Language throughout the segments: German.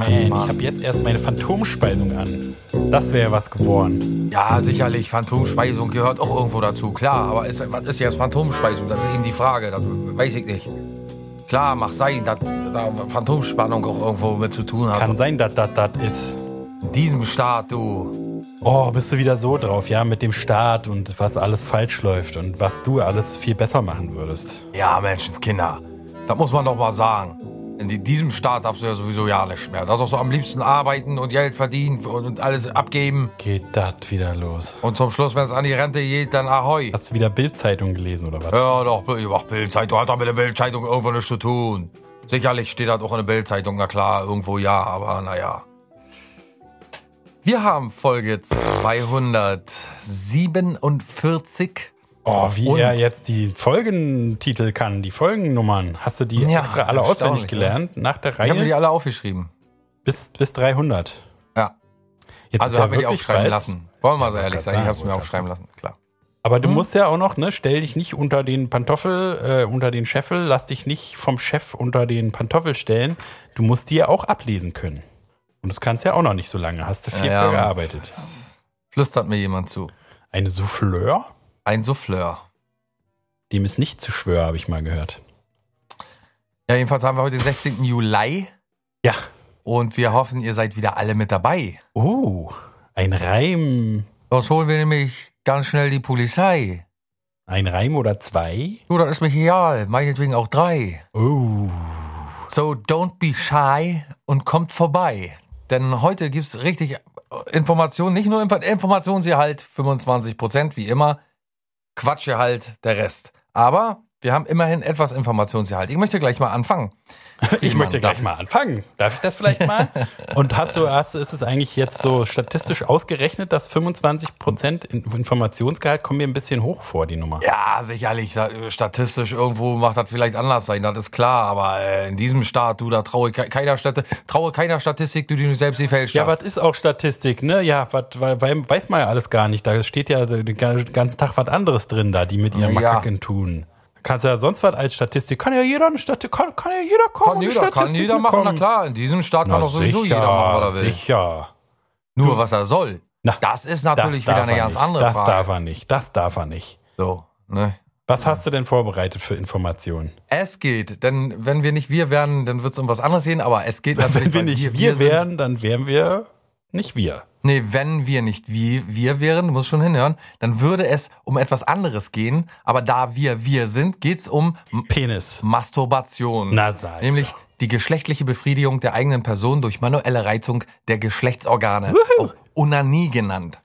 Man, ich habe jetzt erst meine Phantomspeisung an. Das wäre was geworden. Ja, sicherlich, Phantomspeisung gehört auch irgendwo dazu, klar. Aber ist, was ist jetzt Phantomspeisung? Das ist eben die Frage, das weiß ich nicht. Klar, mag sein, dass da Phantomspannung auch irgendwo mit zu tun hat. Kann sein, dass das das ist. In diesem Staat, du. Oh, bist du wieder so drauf, ja, mit dem Staat und was alles falsch läuft und was du alles viel besser machen würdest. Ja, Menschenskinder. Das muss man doch mal sagen. In diesem Staat darfst du ja sowieso ja nicht mehr. Das auch so am liebsten arbeiten und Geld verdienen und alles abgeben. Geht das wieder los? Und zum Schluss, wenn es an die Rente geht, dann ahoi. Hast du wieder Bildzeitung gelesen oder was? Ja, doch, ach, Bildzeitung hat doch mit der Bildzeitung irgendwo nichts zu tun. Sicherlich steht das auch in der Bildzeitung, na klar, irgendwo ja, aber naja. Wir haben Folge 247. Oh, wie und er jetzt die Folgentitel kann, die Folgennummern. Hast du die ja, extra alle auswendig gelernt nach der Reihe? Ich habe mir die alle aufgeschrieben. Bis, bis 300. Ja. Jetzt also haben wir die aufschreiben bald. lassen. Wollen wir mal so ehrlich sein, ich habe es mir aufschreiben lassen, klar. Aber du hm? musst ja auch noch, ne, stell dich nicht unter den Pantoffel, äh, unter den Scheffel, lass dich nicht vom Chef unter den Pantoffel stellen. Du musst die ja auch ablesen können. Und das kannst ja auch noch nicht so lange. Hast du viel ja, gearbeitet. Flüstert mir jemand zu. Eine Souffleur? Ein Souffleur. Dem ist nicht zu schwören, habe ich mal gehört. Ja, jedenfalls haben wir heute den 16. Juli. Ja. Und wir hoffen, ihr seid wieder alle mit dabei. Oh, ein Reim. Sonst holen wir nämlich ganz schnell die Polizei. Ein Reim oder zwei? Du, das ist mir egal. Meinetwegen auch drei. Oh. So don't be shy und kommt vorbei. Denn heute gibt es richtig Informationen, nicht nur Informationsgehalt, 25 Prozent, wie immer. Quatschgehalt, der Rest. Aber wir haben immerhin etwas Informationsgehalt. Ich möchte gleich mal anfangen. Ich möchte gleich mal anfangen. Darf ich das vielleicht mal? Und hast du, hast du, ist es eigentlich jetzt so statistisch ausgerechnet, dass 25 Prozent Informationsgehalt kommen mir ein bisschen hoch vor, die Nummer? Ja, sicherlich. Statistisch irgendwo macht das vielleicht anders sein, das ist klar. Aber äh, in diesem Staat, du, da traue keiner, Stat traue keiner Statistik, du die du selbst gefälscht Ja, was ist auch Statistik, ne? Ja, was, weiß man ja alles gar nicht. Da steht ja den ganzen Tag was anderes drin da, die mit ihrem ja. Makaken tun. Kannst ja sonst was als Statistik. Kann ja jeder eine Statistik, kann, kann ja jeder kommen. Kann jeder, kann jeder machen, na klar. In diesem Staat kann doch sowieso sicher, jeder machen, was er will. Sicher. Nur was er soll. Na, das ist natürlich das wieder eine ganz nicht. andere das Frage. Das darf er nicht. Das darf er nicht. So, ne? Was hast du denn vorbereitet für Informationen? Es geht, denn wenn wir nicht wir wären, dann wird es um was anderes gehen, aber es geht natürlich, Wenn wir nicht wir, wir wären, dann wären wir nicht wir. Nee, wenn wir nicht wie wir wären, du musst schon hinhören, dann würde es um etwas anderes gehen. Aber da wir wir sind, geht's um Penis. Masturbation. Na, sag Nämlich doch. die geschlechtliche Befriedigung der eigenen Person durch manuelle Reizung der Geschlechtsorgane. Woohoo. Auch Onanie genannt.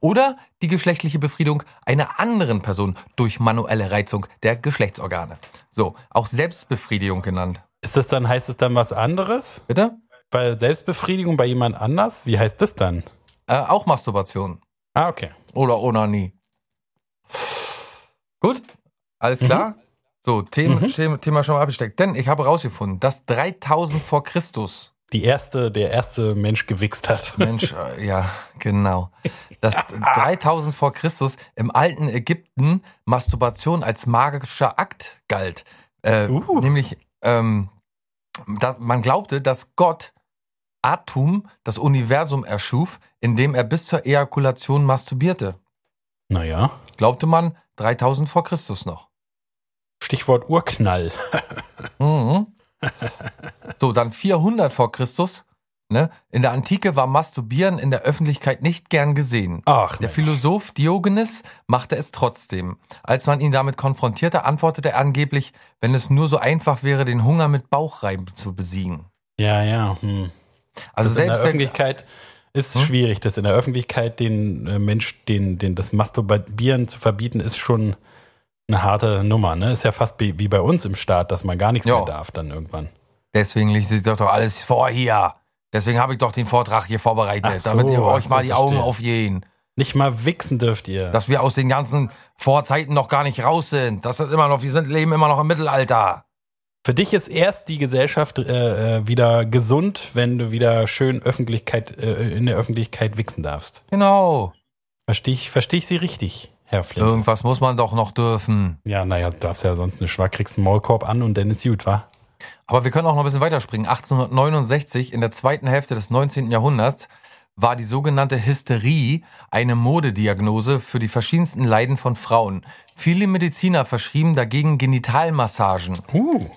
Oder die geschlechtliche Befriedigung einer anderen Person durch manuelle Reizung der Geschlechtsorgane. So, auch Selbstbefriedigung genannt. Ist das dann, heißt es dann was anderes? Bitte? Bei Selbstbefriedigung bei jemand anders? Wie heißt das dann? Äh, auch Masturbation. Ah, okay. Oder Onanie. Gut, alles klar. Mhm. So, Thema, mhm. Thema schon mal abgesteckt. Denn ich habe herausgefunden, dass 3000 vor Christus die erste, der erste Mensch gewichst hat. Mensch, äh, ja, genau. Dass 3000 vor Christus im alten Ägypten Masturbation als magischer Akt galt. Äh, uh. Nämlich, ähm, man glaubte, dass Gott Atum das Universum erschuf, indem er bis zur Ejakulation masturbierte. Naja. Glaubte man 3000 vor Christus noch. Stichwort Urknall. mhm. So, dann 400 vor Christus. Ne? In der Antike war Masturbieren in der Öffentlichkeit nicht gern gesehen. Ach, der Philosoph Diogenes machte es trotzdem. Als man ihn damit konfrontierte, antwortete er angeblich, wenn es nur so einfach wäre, den Hunger mit Bauchreiben zu besiegen. Ja, ja. Hm. Also das selbst in der Öffentlichkeit ist hm? schwierig, das in der Öffentlichkeit den äh, Mensch, den, den das Masturbieren zu verbieten, ist schon eine harte Nummer. Ne? Ist ja fast wie, bei uns im Staat, dass man gar nichts jo. mehr darf dann irgendwann. Deswegen liegt sich doch, doch alles vor hier. Deswegen habe ich doch den Vortrag hier vorbereitet, so, damit ihr euch mal die Augen aufgehen. Nicht mal wichsen dürft ihr. Dass wir aus den ganzen Vorzeiten noch gar nicht raus sind. Das ist immer noch, wir sind, leben immer noch im Mittelalter. Für dich ist erst die Gesellschaft äh, äh, wieder gesund, wenn du wieder schön Öffentlichkeit, äh, in der Öffentlichkeit wichsen darfst. Genau. Verstehe ich, versteh ich Sie richtig, Herr Flint? Irgendwas muss man doch noch dürfen. Ja, naja, du darfst ja sonst eine Schwach, kriegst einen Maulkorb an und dann ist gut, wa? Aber wir können auch noch ein bisschen weiterspringen. 1869, in der zweiten Hälfte des 19. Jahrhunderts, war die sogenannte Hysterie eine Modediagnose für die verschiedensten Leiden von Frauen. Viele Mediziner verschrieben dagegen Genitalmassagen. Uh.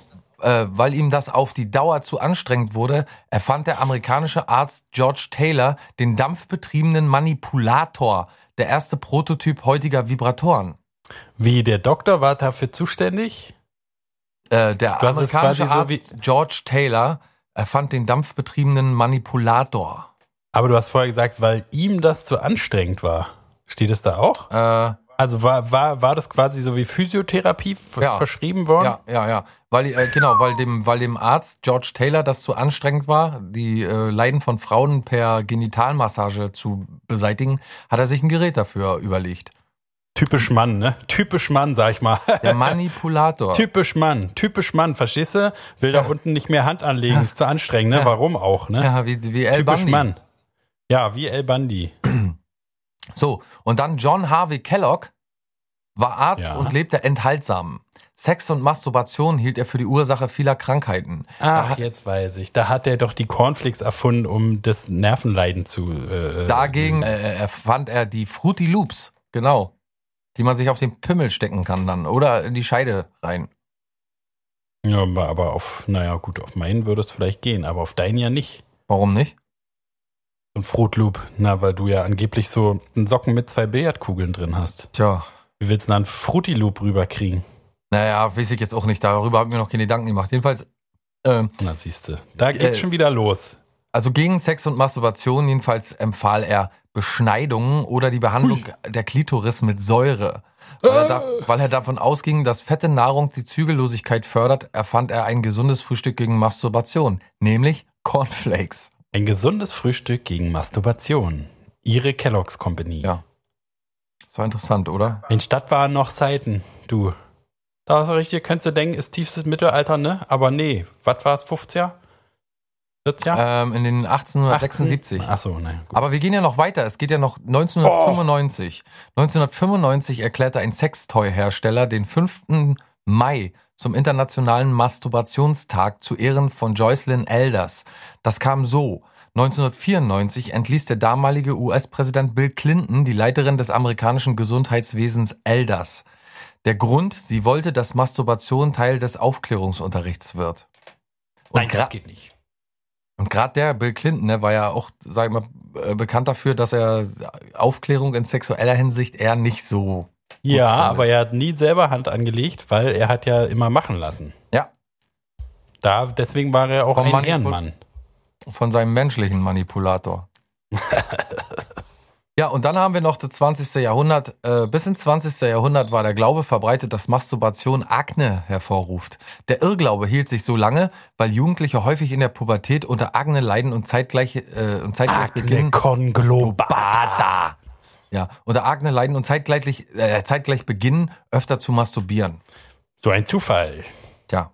Äh, weil ihm das auf die Dauer zu anstrengend wurde, erfand der amerikanische Arzt George Taylor den dampfbetriebenen Manipulator, der erste Prototyp heutiger Vibratoren. Wie, der Doktor war dafür zuständig? Äh, der Du amerikanische quasi so Arzt George Taylor erfand den dampfbetriebenen Manipulator. Aber du hast vorher gesagt, weil ihm das zu anstrengend war. Steht es da auch? Äh, Also war, war, war das quasi so wie Physiotherapie Ja. verschrieben worden? Ja, ja, ja. Weil, äh, genau, weil dem, weil dem Arzt George Taylor das zu anstrengend war, die äh, Leiden von Frauen per Genitalmassage zu beseitigen, hat er sich ein Gerät dafür überlegt. Typisch Mann, ne? Typisch Mann, sag ich mal. Der Manipulator. Typisch Mann, typisch Mann, verstehst du? Will da unten nicht mehr Hand anlegen, ist zu anstrengend, ne? Warum auch, ne? Ja, wie, wie El typisch Bundy. Mann. Ja, wie El Bundy. So, und dann John Harvey Kellogg war Arzt Ja. und lebte enthaltsam. Sex und Masturbation hielt er für die Ursache vieler Krankheiten. Ach, jetzt weiß ich. Da hat er doch die Cornflakes erfunden, um das Nervenleiden zu. Äh, Dagegen äh, erfand er die Fruity Loops, genau. Die man sich auf den Pimmel stecken kann dann oder in die Scheide rein. Ja, aber- aber auf, naja, gut, auf meinen würde es vielleicht gehen, aber auf deinen ja nicht. Warum nicht? Ein Fruit Loop, na, weil du ja angeblich so einen Socken mit zwei Billardkugeln drin hast. Tja, Wie willst du da einen Fruity Loop rüberkriegen? naja, weiß ich jetzt auch nicht. Darüber habe ich mir noch keine Gedanken gemacht. Jedenfalls, ähm, Na, siehst du. Da geht's Äh, schon wieder los. also gegen Sex und Masturbation jedenfalls empfahl er Beschneidungen oder die Behandlung der Klitoris mit Säure. Weil er, da, weil er davon ausging, dass fette Nahrung die Zügellosigkeit fördert, erfand er ein gesundes Frühstück gegen Masturbation, nämlich Cornflakes. Ein gesundes Frühstück gegen Masturbation. Ihre Kellogg's Company. Ja. Das war interessant, oder? Mensch, das waren noch Zeiten, du. Da hast du richtig, könntest du denken, ist tiefstes Mittelalter, ne? Aber nee, was war es, 50er? 40er? Ähm, in den 1876. Achso, nein. Gut. Aber wir gehen ja noch weiter. Es geht ja noch 1995. 1995 erklärte ein Sextoy-Hersteller den 5. Mai zum internationalen Masturbationstag zu Ehren von Joycelyn Elders. Das kam so. 1994 entließ der damalige US-Präsident Bill Clinton die Leiterin des amerikanischen Gesundheitswesens Elders. Der Grund, sie wollte, dass Masturbation Teil des Aufklärungsunterrichts wird. Und Nein, das geht nicht. und gerade der Bill Clinton, der war ja auch, sag ich mal, äh, bekannt dafür, dass er Aufklärung in sexueller Hinsicht eher nicht so. Ja, aber er hat nie selber Hand angelegt, weil er hat ja immer machen lassen. Ja. Da, deswegen war er auch Vom ein Manipul- Ehrenmann. von seinem menschlichen Manipulator. ja, und dann haben wir noch das 20. Jahrhundert. Äh, bis ins 20. Jahrhundert war der Glaube verbreitet, dass Masturbation Akne hervorruft. Der Irrglaube hielt sich so lange, weil Jugendliche häufig in der Pubertät unter Akne leiden und zeitgleich, äh, und zeitgleich beginnen. Conglobata. Ja, unter Akne leiden und zeitgleich, äh, zeitgleich beginnen, öfter zu masturbieren. So ein Zufall. Tja.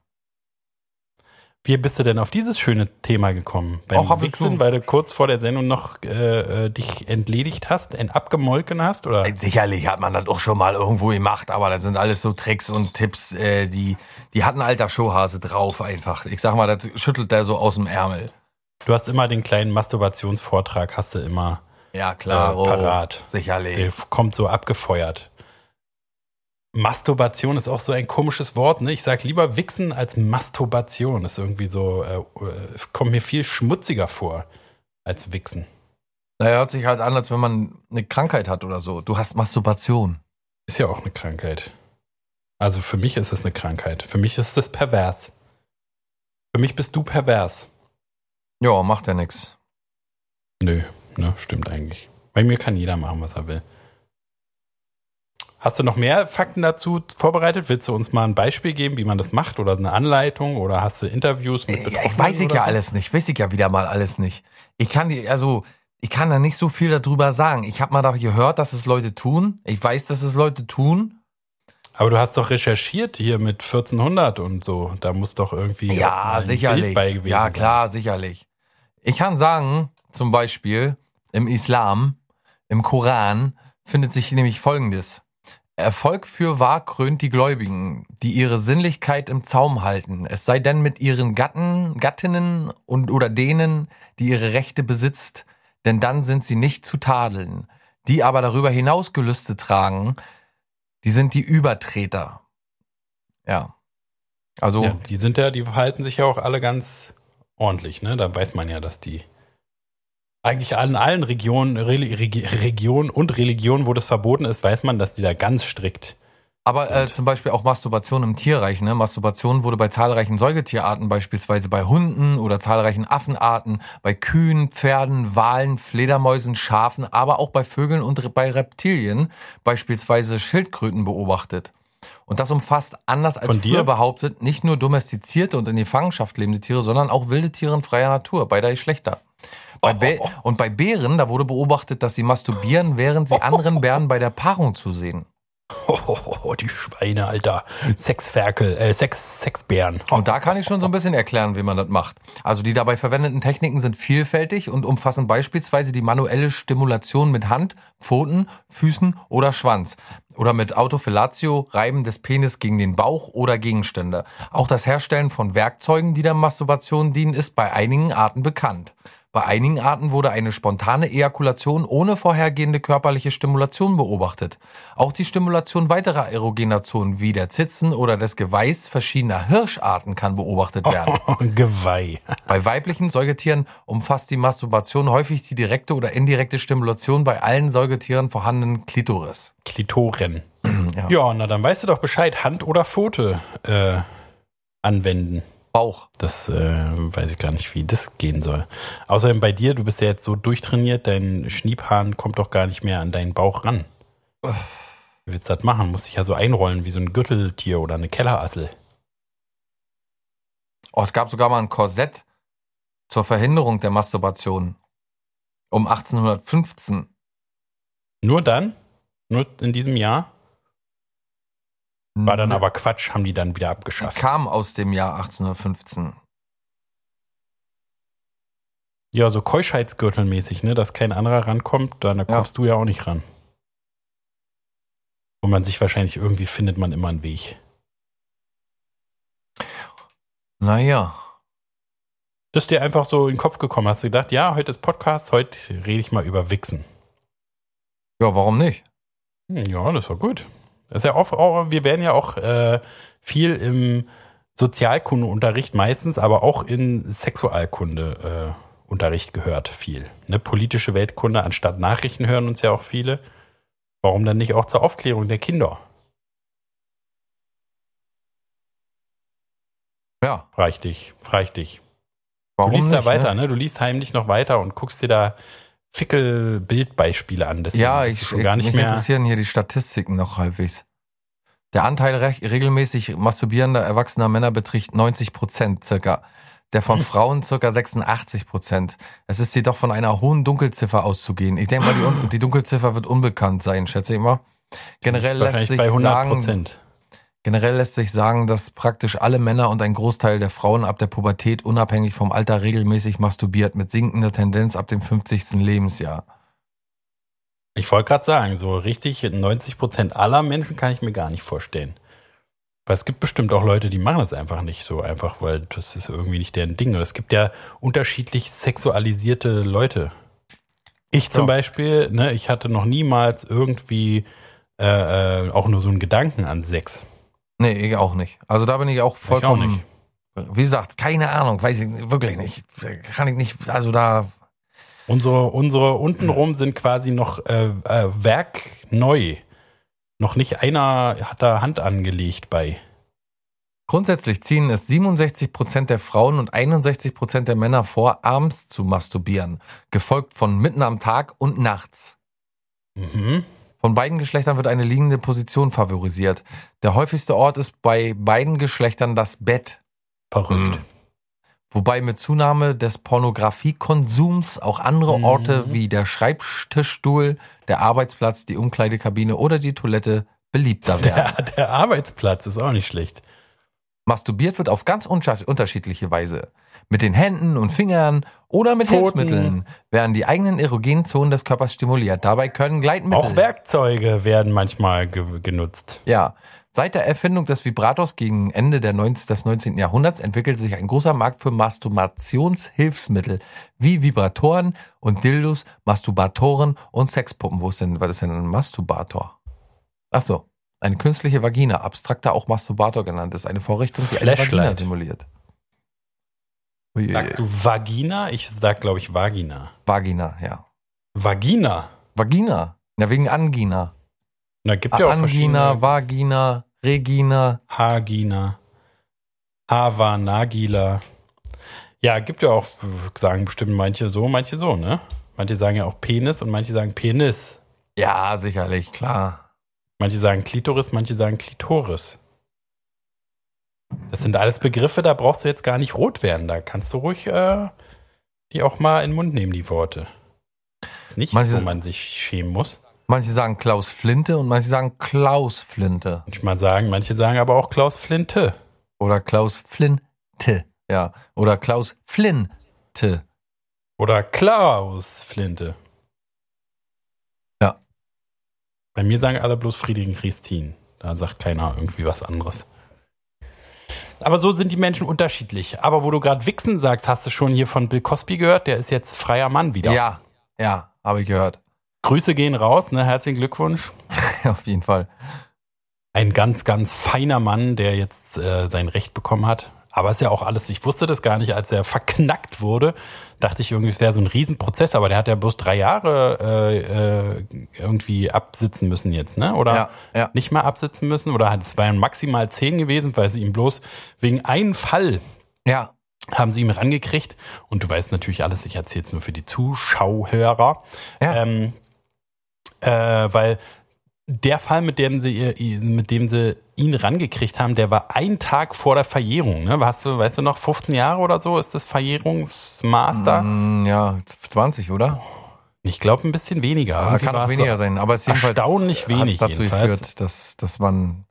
Wie bist du denn auf dieses schöne Thema gekommen? Beim Auch Wichsen, weil du kurz vor der Sendung noch äh, äh, dich entledigt hast, ent abgemolken hast? Oder? Sicherlich hat man das auch schon mal irgendwo gemacht, aber das sind alles so Tricks und Tipps, äh, die, die hat ein alter Showhase drauf einfach. Ich sag mal, das schüttelt der so aus dem Ärmel. Du hast immer den kleinen Masturbationsvortrag, hast du immer Ja, klar. Äh, parat. Sicherlich. Der kommt so abgefeuert. Masturbation ist auch so ein komisches Wort, ne? Ich sag lieber Wichsen als Masturbation. Ist irgendwie so, äh, äh, kommt mir viel schmutziger vor als Wichsen. Naja, hört sich halt an, als wenn man eine Krankheit hat oder so. Du hast Masturbation. Ist ja auch eine Krankheit. Also für mich ist es eine Krankheit. Für mich ist das pervers. Für mich bist du pervers. Ja, macht ja nix. Nö, ne, stimmt eigentlich. Bei mir kann jeder machen, was er will. Hast du noch mehr Fakten dazu vorbereitet? Willst du uns mal ein Beispiel geben, wie man das macht oder eine Anleitung oder hast du Interviews mit Ja, Betroffenen ich weiß ich ja alles nicht. Weiß ich ja wieder mal alles nicht. Ich kann die, also, ich kann da nicht so viel darüber sagen. Ich habe mal da gehört, dass es Leute tun. Ich weiß, dass es Leute tun. Aber du hast doch recherchiert hier mit 1400 und so. Da muss doch irgendwie Ja, sicherlich. Bild bei gewesen Ja, sein. klar, sicherlich. Ich kann sagen, zum Beispiel im Islam, im Koran findet sich nämlich Folgendes. Erfolg für wahr krönt die Gläubigen, die ihre Sinnlichkeit im Zaum halten. Es sei denn mit ihren Gatten, Gattinnen und oder denen, die ihre Rechte besitzt, denn dann sind sie nicht zu tadeln. Die aber darüber hinaus Gelüste tragen, die sind die Übertreter. Ja. Also. Ja, die sind ja, die verhalten sich ja auch alle ganz ordentlich, ne? Da weiß man ja, dass die eigentlich an allen Regionen, Regionen und Religionen, wo das verboten ist, weiß man, dass die da ganz strikt. Aber äh, zum Beispiel auch Masturbation im Tierreich. Ne? Masturbation wurde bei zahlreichen Säugetierarten, beispielsweise bei Hunden oder zahlreichen Affenarten, bei Kühen, Pferden, Walen, Fledermäusen, Schafen, aber auch bei Vögeln und bei Reptilien, beispielsweise Schildkröten, beobachtet. Und das umfasst, anders als Von früher behauptet, nicht nur domestizierte und in Gefangenschaft lebende Tiere, sondern auch wilde Tiere in freier Natur, beider Geschlechter. Bei oh, oh, oh. Und bei Bären, da wurde beobachtet, dass sie masturbieren, während sie anderen Bären bei der Paarung zusehen. Oh, die Schweine, Alter. Sexferkel, äh, Sex, Sexbären. Und da kann ich schon so ein bisschen erklären, wie man das macht. Also die dabei verwendeten Techniken sind vielfältig und umfassen beispielsweise die manuelle Stimulation mit Hand, Pfoten, Füßen oder Schwanz. Oder mit Autofellatio, Reiben des Penis gegen den Bauch oder Gegenstände. Auch das Herstellen von Werkzeugen, die der Masturbation dienen, ist bei einigen Arten bekannt. Bei einigen Arten wurde eine spontane Ejakulation ohne vorhergehende körperliche Stimulation beobachtet. Auch die Stimulation weiterer erogener Zonen wie der Zitzen oder des Geweihs verschiedener Hirscharten kann beobachtet werden. Oh, Geweih. Bei weiblichen Säugetieren umfasst die Masturbation häufig die direkte oder indirekte Stimulation bei allen Säugetieren vorhandenen Klitoris. Klitoren. ja. ja, na dann weißt du doch Bescheid. Hand oder Pfote äh, anwenden. Bauch. Das äh, weiß ich gar nicht, wie das gehen soll. Außerdem bei dir, du bist ja jetzt so durchtrainiert, dein Schniebhahn kommt doch gar nicht mehr an deinen Bauch ran. Wie willst du das machen? Muss dich ja so einrollen wie so ein Gürteltier oder eine Kellerassel. Oh, es gab sogar mal ein Korsett zur Verhinderung der Masturbation. Um 1815. Nur dann? Nur in diesem Jahr? War dann aber Quatsch, haben die dann wieder abgeschafft. Kam aus dem Jahr 1815. Ja, so Keuschheitsgürtelmäßig, ne, dass kein anderer rankommt, dann kommst ja. du ja auch nicht ran. Und man sich wahrscheinlich irgendwie findet man immer einen Weg. Naja. Das ist dir einfach so in den Kopf gekommen. Hast du gedacht, ja, heute ist Podcast, heute rede ich mal über Wichsen. Ja, warum nicht? Hm, ja, das war gut. Das ist ja oft, wir werden ja auch äh, viel im Sozialkundeunterricht meistens, aber auch in Sexualkundeunterricht äh, gehört viel. Ne? Politische Weltkunde anstatt Nachrichten hören uns ja auch viele. Warum dann nicht auch zur Aufklärung der Kinder? Ja. Frag dich, frag dich. Warum du liest nicht, da weiter, ne? ne? Du liest heimlich noch weiter und guckst dir da Fickel-Bildbeispiele an. Deswegen ja, ich, schon gar nicht mich mehr interessieren hier die Statistiken noch halbwegs. Der Anteil regelmäßig masturbierender erwachsener Männer beträgt 90 Prozent circa. Der von hm. Frauen circa 86 Prozent. Es ist jedoch von einer hohen Dunkelziffer auszugehen. Ich denke mal, die, die Dunkelziffer wird unbekannt sein, schätze ich mal. Generell lässt sich sagen, Generell lässt sich sagen, dass praktisch alle Männer und ein Großteil der Frauen ab der Pubertät unabhängig vom Alter regelmäßig masturbiert, mit sinkender Tendenz ab dem 50. Lebensjahr. Ich wollte gerade sagen, so richtig 90 Prozent aller Menschen kann ich mir gar nicht vorstellen. Weil es gibt bestimmt auch Leute, die machen das einfach nicht so einfach, weil das ist irgendwie nicht deren Ding. Und es gibt ja unterschiedlich sexualisierte Leute. Ich zum ja. Beispiel, ne, ich hatte noch niemals irgendwie äh, äh, auch nur so einen Gedanken an Sex. Nee, ich auch nicht. Also da bin ich auch vollkommen. Ich auch wie gesagt, keine Ahnung, weiß ich wirklich nicht. Kann ich nicht, also da. Unsere, unsere untenrum sind quasi noch äh, äh, werkneu. Noch nicht einer hat da Hand angelegt bei. Grundsätzlich ziehen es 67 Prozent der Frauen und 61 Prozent der Männer vor, abends zu masturbieren, gefolgt von mitten am Tag und nachts. Mhm. Von beiden Geschlechtern wird eine liegende Position favorisiert. Der häufigste Ort ist bei beiden Geschlechtern das Bett. Verrückt. Mhm. Wobei mit Zunahme des Pornografiekonsums auch andere mhm. Orte wie der Schreibtischstuhl, der Arbeitsplatz, die Umkleidekabine oder die Toilette beliebter werden. Der, der Arbeitsplatz ist auch nicht schlecht. Masturbiert wird auf ganz unterschiedliche Weise. Mit den Händen und Fingern oder mit Pfoten. Hilfsmitteln werden die eigenen erogenen Zonen des Körpers stimuliert. Dabei können Gleitmittel. Auch Werkzeuge werden manchmal ge genutzt. Ja. Seit der Erfindung des Vibrators gegen Ende der 19, des 19. Jahrhunderts entwickelte sich ein großer Markt für Masturbationshilfsmittel wie Vibratoren und Dildos, Masturbatoren und Sexpuppen. Wo ist denn, was ist denn ein Masturbator? Ach so, eine künstliche Vagina, abstrakter auch Masturbator genannt, ist eine Vorrichtung, die eine. Vagina simuliert. Ui, Sagst du Vagina? Ich sag, glaube ich, Vagina. Vagina, ja. Vagina. Vagina. Ja, wegen Angina. Da gibt ja auch Angina, Vagina, Regina. Hagina, Hava, Nagila. Ja, gibt ja auch, sagen bestimmt manche so, manche so, ne? Manche sagen ja auch Penis und manche sagen Penis. Ja, sicherlich, klar. Manche sagen Klitoris, manche sagen Klitoris. Das sind alles Begriffe, da brauchst du jetzt gar nicht rot werden. Da kannst du ruhig äh, die auch mal in den Mund nehmen, die Worte. ist nichts, Manche- wo man sich schämen muss. Manche sagen Klaus Flinte und manche sagen Klaus Flinte. Manchmal sagen, manche sagen aber auch Klaus Flinte. Oder Klaus Flinte. Ja. Oder Klaus Flinte. Oder Klaus Flinte. Ja. Bei mir sagen alle bloß Friedrich und Christine. Da sagt keiner irgendwie was anderes. Aber so sind die Menschen unterschiedlich. Aber wo du gerade Wichsen sagst, hast du schon hier von Bill Cosby gehört? Der ist jetzt freier Mann wieder. Ja, ja, habe ich gehört. Grüße gehen raus, ne? Herzlichen Glückwunsch. Auf jeden Fall. Ein ganz, ganz feiner Mann, der jetzt äh, sein Recht bekommen hat. Aber ist ja auch alles, ich wusste das gar nicht, als er verknackt wurde, dachte ich irgendwie, es wäre so ein Riesenprozess, aber der hat ja bloß drei Jahre äh, äh, irgendwie absitzen müssen jetzt, ne? Oder Ja, ja. nicht mal absitzen müssen? Oder hat es waren maximal zehn gewesen, weil sie ihm bloß wegen einem Fall Ja. haben sie ihn rangekriegt. Und du weißt natürlich alles, ich erzähle es nur für die Zuschauer. Ja. Ähm, äh, weil der Fall, mit dem sie mit dem sie ihn rangekriegt haben, der war ein Tag vor der Verjährung. Ne? Hast du, weißt du noch, 15 Jahre oder so ist das Verjährungsmaster? Mm, ja, 20, oder? Ich glaube ein bisschen weniger. Ja, kann auch weniger sein. Aber es jedenfalls erstaunlich wenig dazu jedenfalls. geführt, dass, dass man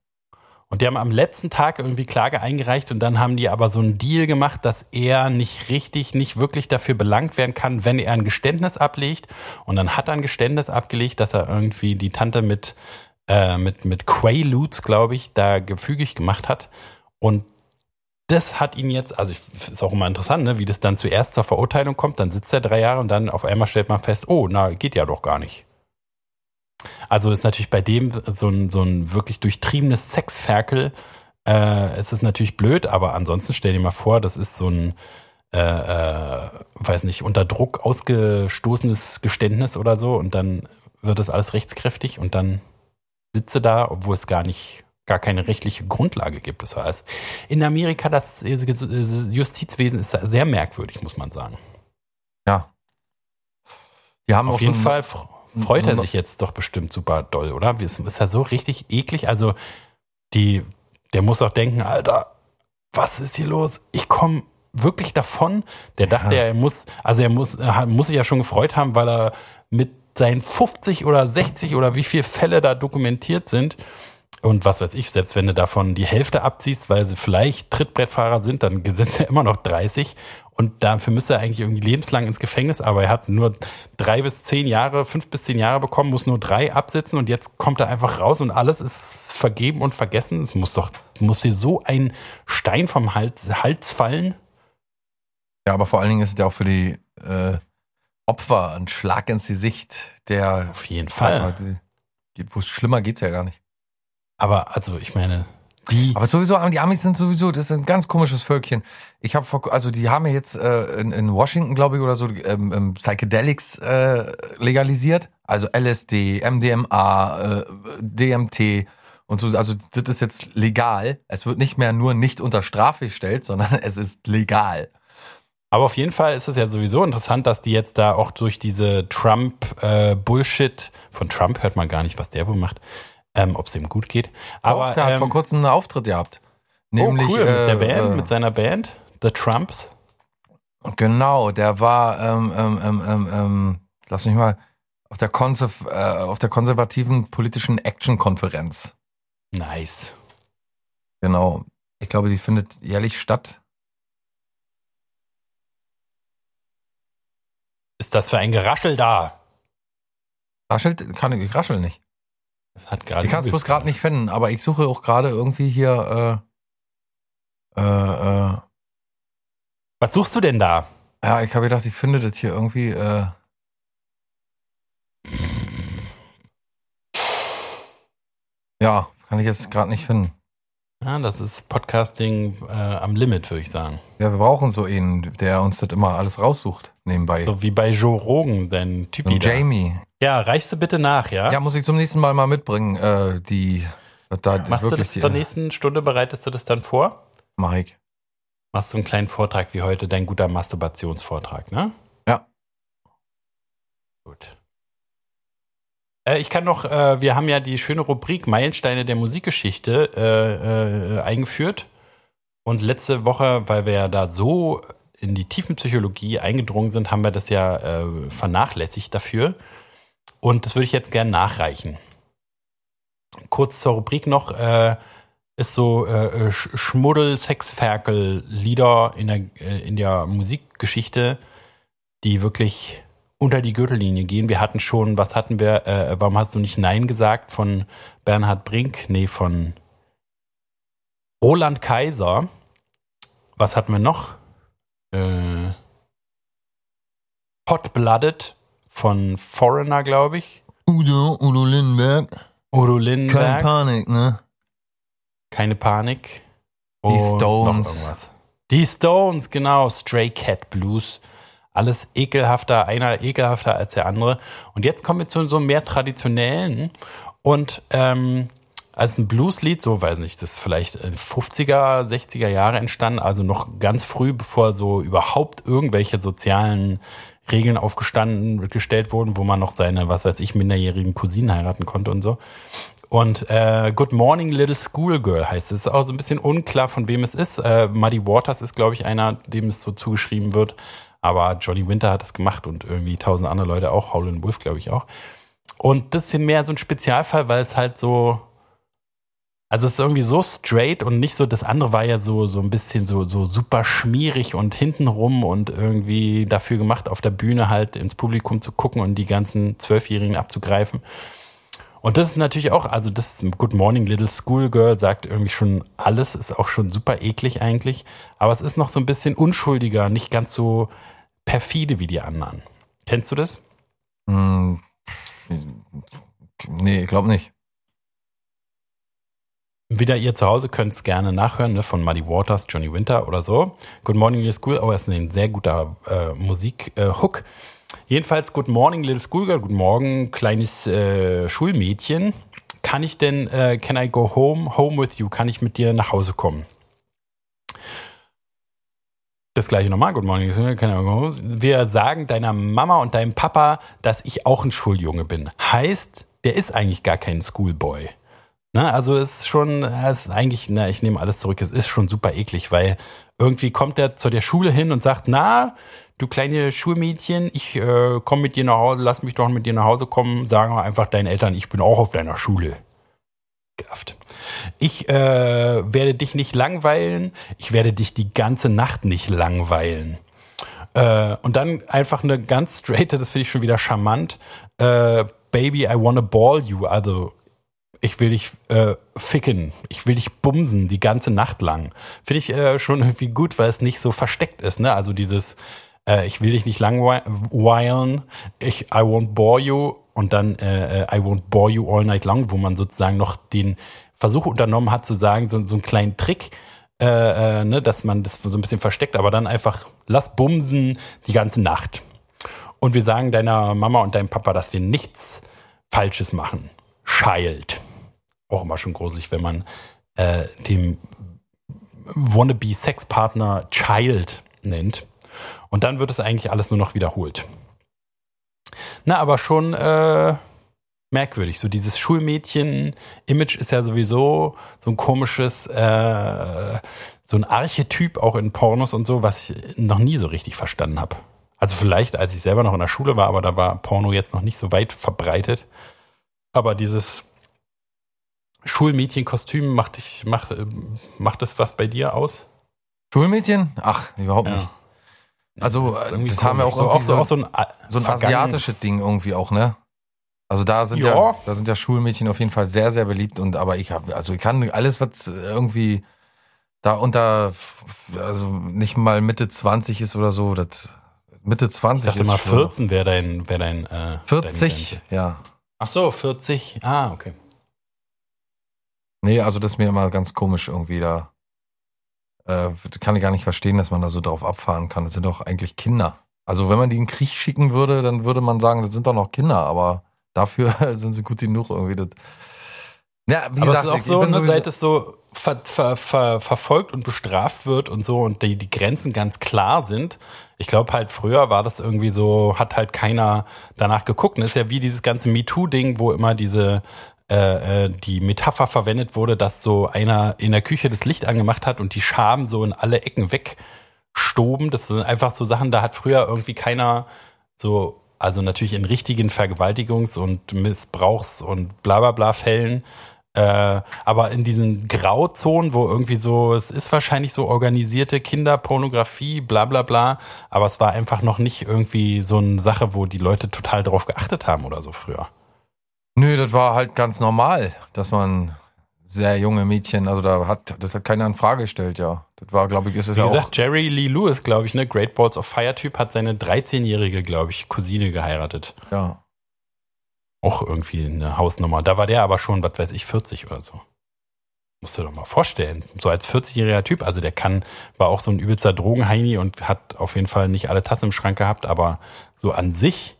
Und die haben am letzten Tag irgendwie Klage eingereicht und dann haben die aber so einen Deal gemacht, dass er nicht richtig, nicht wirklich dafür belangt werden kann, wenn er ein Geständnis ablegt. Und dann hat er ein Geständnis abgelegt, dass er irgendwie die Tante mit, äh, mit, mit Quaaludes, glaube ich, da gefügig gemacht hat. Und das hat ihn jetzt, also ich- ist auch immer interessant, ne, wie das dann zuerst zur Verurteilung kommt, dann sitzt er drei Jahre und dann auf einmal stellt man fest, oh, na, geht ja doch gar nicht. Also ist natürlich bei dem so ein, so ein wirklich durchtriebenes Sexferkel, äh, es ist natürlich blöd, aber ansonsten stell dir mal vor, das ist so ein, äh, äh, weiß nicht, unter Druck ausgestoßenes Geständnis oder so und dann wird das alles rechtskräftig und dann sitze da, obwohl es gar nicht, gar keine rechtliche Grundlage gibt. Das heißt, in Amerika das Justizwesen ist sehr merkwürdig, muss man sagen. ja. Wir haben Auf jeden so Fall freut so er sich jetzt doch bestimmt super doll, oder? Es ist ja so richtig eklig. Also, die, der muss auch denken, Alter, was ist hier los? Ich komme wirklich davon. Der dachte, Ja. er muss, also er muss, er muss sich ja schon gefreut haben, weil er mit seinen 50 oder 60 oder wie viele Fälle da dokumentiert sind. Und was weiß ich, selbst wenn du davon die Hälfte abziehst, weil sie vielleicht Trittbrettfahrer sind, dann sind er immer noch 30. Und dafür müsste er eigentlich irgendwie lebenslang ins Gefängnis, aber er hat nur drei bis zehn Jahre, fünf bis zehn Jahre bekommen, muss nur drei absitzen und jetzt kommt er einfach raus und alles ist vergeben und vergessen. Es muss doch, muss dir so ein Stein vom Hals, Hals fallen. Ja, aber vor allen Dingen ist es ja auch für die äh, Opfer ein Schlag ins Gesicht, der Auf jeden Fall. wo schlimmer geht's ja gar nicht. Aber also, ich meine, die. Aber sowieso, die Amis sind sowieso, das ist ein ganz komisches Völkchen. Ich habe vor, also die haben ja jetzt äh, in, in Washington, glaube ich, oder so, ähm, ähm, Psychedelics äh, legalisiert. Also LSD, MDMA, äh, DMT und so. Also das ist jetzt legal. Es wird nicht mehr nur nicht unter Strafe gestellt, sondern es ist legal. Aber auf jeden Fall ist es ja sowieso interessant, dass die jetzt da auch durch diese Trump-Bullshit, von Trump hört man gar nicht, was der wohl macht, ähm, ob es dem gut geht. Aber Auch, der hat ähm, vor kurzem einen Auftritt gehabt. Nämlich, oh, cool, mit der äh, Band, äh, mit seiner Band, The Trumps. Genau, der war, ähm, ähm, ähm, ähm, ähm, lass mich mal, auf der, Konserv äh, auf der konservativen politischen Action-Konferenz. Nice. Genau. Ich glaube, die findet jährlich statt. Ist das für ein Geraschel da? Raschelt kann ich, ich raschel nicht. Das hat gerade. Ich kann es bloß gerade nicht finden, aber ich suche auch gerade irgendwie hier. Äh, äh, äh, Was suchst du denn da? ja, ich habe gedacht, ich finde das hier irgendwie. Äh, ja, kann ich jetzt gerade nicht finden. Ja, das ist Podcasting äh, am Limit, würde ich sagen. Ja, wir brauchen so einen, der uns das immer alles raussucht nebenbei. So wie bei Joe Rogan, dein Typ. Und Jamie. Ja, reichst du bitte nach, ja? Ja, muss ich zum nächsten Mal mal mitbringen. Äh, die da Machst du das die, zur nächsten Stunde, bereitest du das dann vor? Mike. Machst du einen kleinen Vortrag wie heute, dein guter Masturbationsvortrag, ne? Ja. Gut. Äh, ich kann noch, äh, wir haben ja die schöne Rubrik Meilensteine der Musikgeschichte äh, äh, eingeführt. Und letzte Woche, weil wir ja da so in die Tiefenpsychologie eingedrungen sind, haben wir das ja äh, vernachlässigt dafür. Und das würde ich jetzt gerne nachreichen. Kurz zur Rubrik noch, äh, ist so äh, Sch- Schmuddel, Sexferkel, Lieder in der, äh, in der Musikgeschichte, die wirklich unter die Gürtellinie gehen. Wir hatten schon, was hatten wir, äh, warum hast du nicht Nein gesagt von Bernhard Brink? Nee, von Roland Kaiser. Was hatten wir noch? Äh, Hot Blooded von Foreigner, glaube ich. Udo, Udo Lindenberg. Udo Lindenberg. Panik, ne? Keine Panik. Die Und Stones. Noch irgendwas. Die Stones, genau. Stray Cat Blues. Alles ekelhafter, einer ekelhafter als der andere. Und jetzt kommen wir zu so mehr traditionellen. Und ähm, als ein Blueslied, so weiß nicht, das ist vielleicht in 50er, 60er Jahre entstanden, also noch ganz früh, bevor so überhaupt irgendwelche sozialen Regeln aufgestanden, gestellt wurden, wo man noch seine, was weiß ich, minderjährigen Cousinen heiraten konnte und so. Und äh, Good Morning Little Schoolgirl heißt es. Ist auch so ein bisschen unklar, von wem es ist. Äh, Muddy Waters ist, glaube ich, einer, dem es so zugeschrieben wird. Aber Johnny Winter hat es gemacht und irgendwie tausend andere Leute auch. Howlin' Wolf, glaube ich, auch. Und das ist mehr so ein Spezialfall, weil es halt so, also es ist irgendwie so straight und nicht so, das andere war ja so, so ein bisschen so, so super schmierig und hintenrum und irgendwie dafür gemacht, auf der Bühne halt ins Publikum zu gucken und die ganzen Zwölfjährigen abzugreifen. Und das ist natürlich auch, also das Good Morning Little Schoolgirl sagt irgendwie schon alles, ist auch schon super eklig eigentlich, aber es ist noch so ein bisschen unschuldiger, nicht ganz so perfide wie die anderen. Kennst du das? Hm, nee, ich glaube nicht. Wieder ihr zu Hause könnt es gerne nachhören, ne, von Muddy Waters, Johnny Winter oder so. Good Morning Little School, aber es ist ein sehr guter äh, Musik-Hook. Jedenfalls Good Morning Little Schoolgirl, Guten Morgen, kleines äh, Schulmädchen. Kann ich denn, äh, can I go home, home with you? Kann ich mit dir nach Hause kommen? Das gleiche nochmal, Good Morning. go home? Wir sagen deiner Mama und deinem Papa, dass ich auch ein Schuljunge bin. Heißt, der ist eigentlich gar kein Schoolboy. Ne, also es ist schon, es ist eigentlich, na, ich nehme alles zurück, es ist schon super eklig, weil irgendwie kommt er zu der Schule hin und sagt, na, du kleine Schulmädchen, ich äh, komme mit dir nach Hause, lass mich doch mit dir nach Hause kommen, sagen wir einfach deinen Eltern, ich bin auch auf deiner Schule. Gaft. Ich äh, werde dich nicht langweilen, ich werde dich die ganze Nacht nicht langweilen. Äh, und dann einfach eine ganz straighte, das finde ich schon wieder charmant, äh, Baby, I wanna ball you, also ich will dich äh, ficken, ich will dich bumsen die ganze Nacht lang. Finde ich äh, schon irgendwie gut, weil es nicht so versteckt ist, ne? Also dieses, äh, ich will dich nicht langweilen, ich, I won't bore you und dann äh, I won't bore you all night long, wo man sozusagen noch den Versuch unternommen hat zu sagen, so, so einen kleinen Trick, äh, äh, ne, dass man das so ein bisschen versteckt, aber dann einfach lass bumsen die ganze Nacht. Und wir sagen deiner Mama und deinem Papa, dass wir nichts Falsches machen. Child. Auch immer schon gruselig, wenn man äh, dem wannabe Sexpartner Child nennt. Und dann wird es eigentlich alles nur noch wiederholt. Na, aber schon äh, merkwürdig. So dieses Schulmädchen-Image ist ja sowieso so ein komisches, äh, so ein Archetyp auch in Pornos und so, was ich noch nie so richtig verstanden habe. Also vielleicht, als ich selber noch in der Schule war, aber da war Porno jetzt noch nicht so weit verbreitet. Aber dieses Schulmädchenkostüm macht dich, macht, äh, macht das was bei dir aus? Schulmädchen? Ach, überhaupt ja. nicht. Also, das, äh, das haben wir auch, so, auch so, auch so ein, so ein asiatisches Ding irgendwie auch, ne? Also da sind ja. ja. da sind ja Schulmädchen auf jeden Fall sehr, sehr beliebt und aber ich habe, also ich kann alles, was irgendwie da unter, also nicht mal Mitte 20 ist oder so, das Mitte 20 ich dachte ist. mal 14 wäre dein, wäre dein, äh, 40, ja. Ach so, 40, ah, okay. Nee, also das ist mir immer ganz komisch irgendwie da. Äh, kann ich gar nicht verstehen, dass man da so drauf abfahren kann. Das sind doch eigentlich Kinder. Also wenn man die in den Krieg schicken würde, dann würde man sagen, das sind doch noch Kinder, aber dafür sind sie gut genug irgendwie. Das. Ja, wie aber gesagt, es ist auch so, ne, seit es so ver, ver, ver, verfolgt und bestraft wird und so und die, die Grenzen ganz klar sind. Ich glaube halt früher war das irgendwie so, hat halt keiner danach geguckt. Und ist ja wie dieses ganze MeToo-Ding, wo immer diese äh, äh, die Metapher verwendet wurde, dass so einer in der Küche das Licht angemacht hat und die Schaben so in alle Ecken wegstoben. Das sind einfach so Sachen, da hat früher irgendwie keiner so, also natürlich in richtigen Vergewaltigungs- und Missbrauchs- und bla bla bla Fällen äh, aber in diesen Grauzonen, wo irgendwie so, es ist wahrscheinlich so organisierte Kinderpornografie, bla bla bla, aber es war einfach noch nicht irgendwie so eine Sache, wo die Leute total drauf geachtet haben oder so früher. Nö, das war halt ganz normal, dass man sehr junge Mädchen, also da hat, das hat keiner in Frage gestellt, ja. Das war, glaube ich, ist es ja auch. Wie gesagt, Jerry Lee Lewis, glaube ich, ne, Great Balls of Fire Typ, hat seine 13-jährige, glaube ich, Cousine geheiratet. Ja. Auch irgendwie eine Hausnummer. Da war der aber schon, was weiß ich, 40 oder so. Musst du dir doch mal vorstellen. So als 40-jähriger Typ, also der kann, war auch so ein übelster Drogenheini und hat auf jeden Fall nicht alle Tassen im Schrank gehabt, aber so an sich,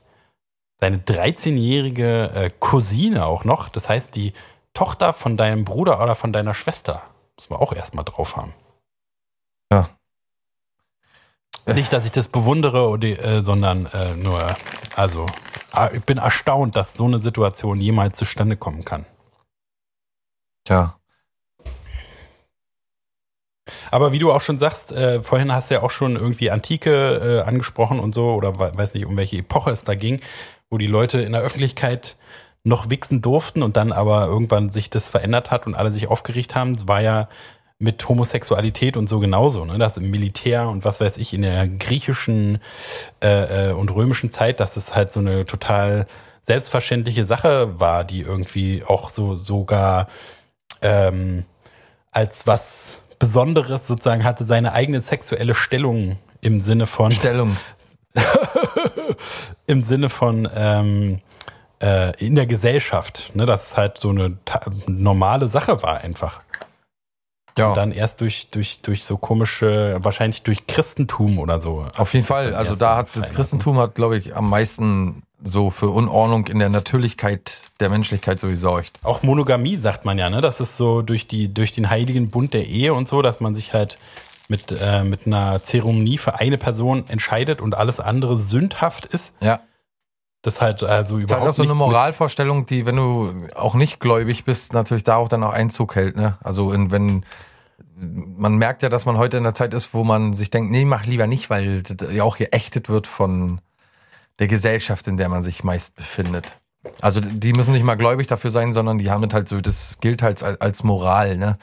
deine 13-jährige äh, Cousine auch noch, das heißt die Tochter von deinem Bruder oder von deiner Schwester, muss man auch erstmal drauf haben. Ja. Nicht, dass ich das bewundere, oder, äh, sondern äh, nur, also, äh, ich bin erstaunt, dass so eine Situation jemals zustande kommen kann. Tja. Aber wie du auch schon sagst, äh, vorhin hast du ja auch schon irgendwie Antike äh, angesprochen und so, oder weiß nicht, um welche Epoche es da ging, wo die Leute in der Öffentlichkeit noch wichsen durften und dann aber irgendwann sich das verändert hat und alle sich aufgeregt haben. Es war ja mit Homosexualität und so genauso, ne? Das im Militär und was weiß ich, in der griechischen äh, äh, und römischen Zeit, dass es halt so eine total selbstverständliche Sache war, die irgendwie auch so sogar ähm, als was Besonderes sozusagen hatte, seine eigene sexuelle Stellung im Sinne von Stellung. Im Sinne von ähm, äh, in der Gesellschaft, ne, dass es halt so eine normale Sache war einfach. Ja. Und dann erst durch, durch, durch so komische, wahrscheinlich durch Christentum oder so. Auf jeden Fall. Also da hat das Christentum hat, glaube ich, am meisten so für Unordnung in der Natürlichkeit der Menschlichkeit so gesorgt. Auch Monogamie sagt man ja, ne? Das ist so durch die, durch den heiligen Bund der Ehe und so, dass man sich halt mit, äh, mit einer Zeremonie für eine Person entscheidet und alles andere sündhaft ist. Ja. Das halt also überhaupt. Das ist halt auch so eine Moralvorstellung, die, wenn du auch nicht gläubig bist, natürlich da auch dann auch Einzug hält, ne? Also in, wenn, man merkt ja, dass man heute in der Zeit ist, wo man sich denkt, nee, mach lieber nicht, weil ja auch geächtet wird von der Gesellschaft, in der man sich meist befindet. Also die müssen nicht mal gläubig dafür sein, sondern die haben halt so, das gilt halt als, als Moral, ne?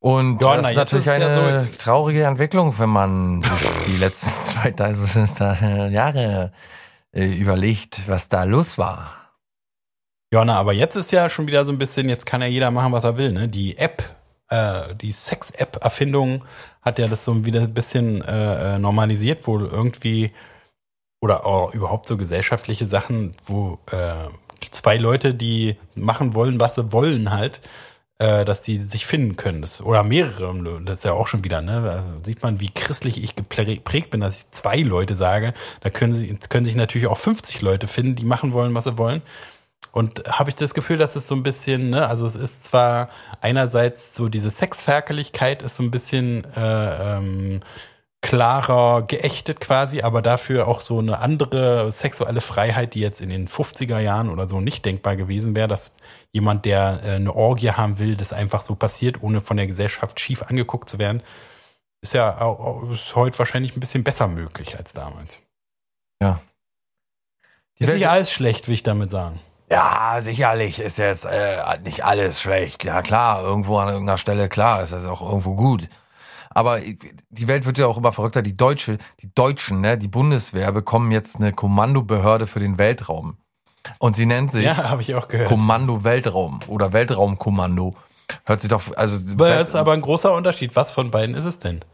Und ja, das na, ist natürlich ist eine ja so traurige Entwicklung, wenn man die letzten 2000 Jahre äh, überlegt, was da los war. Ja, na, aber jetzt ist ja schon wieder so ein bisschen, jetzt kann ja jeder machen, was er will, ne? Die App äh, die Sex-App-Erfindung hat ja das so wieder ein bisschen äh, äh, normalisiert, wo irgendwie oder auch überhaupt so gesellschaftliche Sachen, wo äh, zwei Leute, die machen wollen, was sie wollen, halt, äh, dass die sich finden können. Das, oder mehrere, das ist ja auch schon wieder, ne? Da sieht man, wie christlich ich geprägt bin, dass ich zwei Leute sage. Da können, können sich natürlich auch 50 Leute finden, die machen wollen, was sie wollen. Und habe ich das Gefühl, dass es so ein bisschen, ne, also es ist zwar einerseits so diese Sexferkeligkeit ist so ein bisschen äh, ähm, klarer geächtet quasi, aber dafür auch so eine andere sexuelle Freiheit, die jetzt in den 50er Jahren oder so nicht denkbar gewesen wäre, dass jemand, der äh, eine Orgie haben will, das einfach so passiert, ohne von der Gesellschaft schief angeguckt zu werden, ist ja auch, ist heute wahrscheinlich ein bisschen besser möglich als damals. Ja. Die ist Welt nicht alles schlecht, will ich damit sagen. Ja, sicherlich ist jetzt äh, nicht alles schlecht. Ja klar, irgendwo an irgendeiner Stelle, klar, ist das auch irgendwo gut. Aber die Welt wird ja auch immer verrückter. Die Deutsche, die Deutschen, ne, die Bundeswehr bekommen jetzt eine Kommandobehörde für den Weltraum. Und sie nennt sich Ja, habe ich auch gehört. Kommando Weltraum oder Weltraumkommando. Hört sich doch, also. Das ist aber ein großer Unterschied. Was von beiden ist es denn?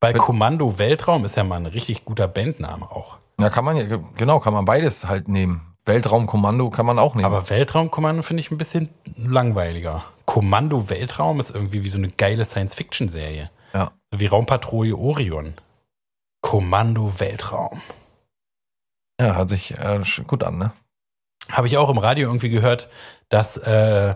Bei Kommando Weltraum ist ja mal ein richtig guter Bandname auch. Ja, kann man ja, genau, kann man beides halt nehmen. Weltraumkommando kann man auch nehmen. Aber Weltraumkommando finde ich ein bisschen langweiliger. Kommando Weltraum ist irgendwie wie so eine geile Science-Fiction-Serie. Ja. Wie Raumpatrouille Orion. Kommando Weltraum. ja, hört sich äh, gut an, ne? Habe ich auch im Radio irgendwie gehört, dass, äh,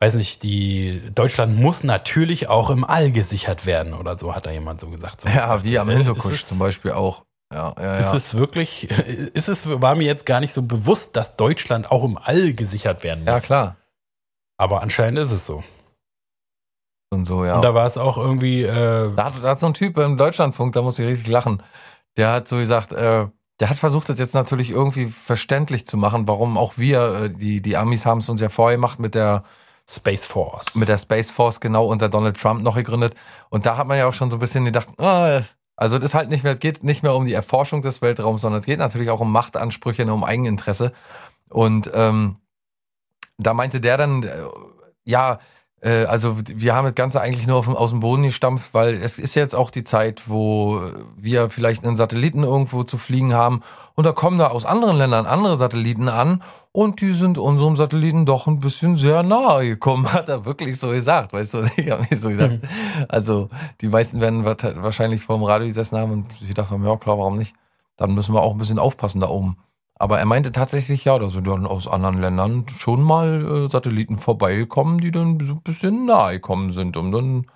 weiß nicht, die Deutschland muss natürlich auch im All gesichert werden oder so, hat da jemand so gesagt. So, Ja, wie am äh, Hindukusch zum Beispiel auch. Ja, ja, Ist ja. es wirklich, ist es, war mir jetzt gar nicht so bewusst, dass Deutschland auch im All gesichert werden muss. Ja, klar. Aber anscheinend ist es so. Und so, ja. Und da war es auch irgendwie, äh, Da hat, da hat so ein Typ im Deutschlandfunk, da muss ich richtig lachen. Der hat so gesagt, äh, der hat versucht, das jetzt natürlich irgendwie verständlich zu machen, warum auch wir, äh, die, die Amis haben es uns ja vorher gemacht mit der, Space Force. mit der Space Force genau unter Donald Trump noch gegründet. Und da hat man ja auch schon so ein bisschen gedacht, ah, also das ist halt nicht mehr, es geht nicht mehr um die Erforschung des Weltraums, sondern es geht natürlich auch um Machtansprüche und um Eigeninteresse. Und ähm, da meinte der dann, äh, ja, äh, also wir haben das Ganze eigentlich nur auf, dem- aus dem Boden gestampft, weil es ist jetzt auch die Zeit, wo wir vielleicht einen Satelliten irgendwo zu fliegen haben und da kommen da aus anderen Ländern andere Satelliten an und die sind unserem Satelliten doch ein bisschen sehr nahe gekommen, hat er wirklich so gesagt, weißt du, ich habe nicht so gesagt. Also die meisten werden wa- wahrscheinlich vor dem Radio gesessen haben und sie dachten, ja klar, warum nicht? Dann müssen wir auch ein bisschen aufpassen da oben. Aber er meinte tatsächlich, ja, da sind dann aus anderen Ländern schon mal äh, Satelliten vorbeigekommen, die dann so ein bisschen nahe gekommen sind, um dann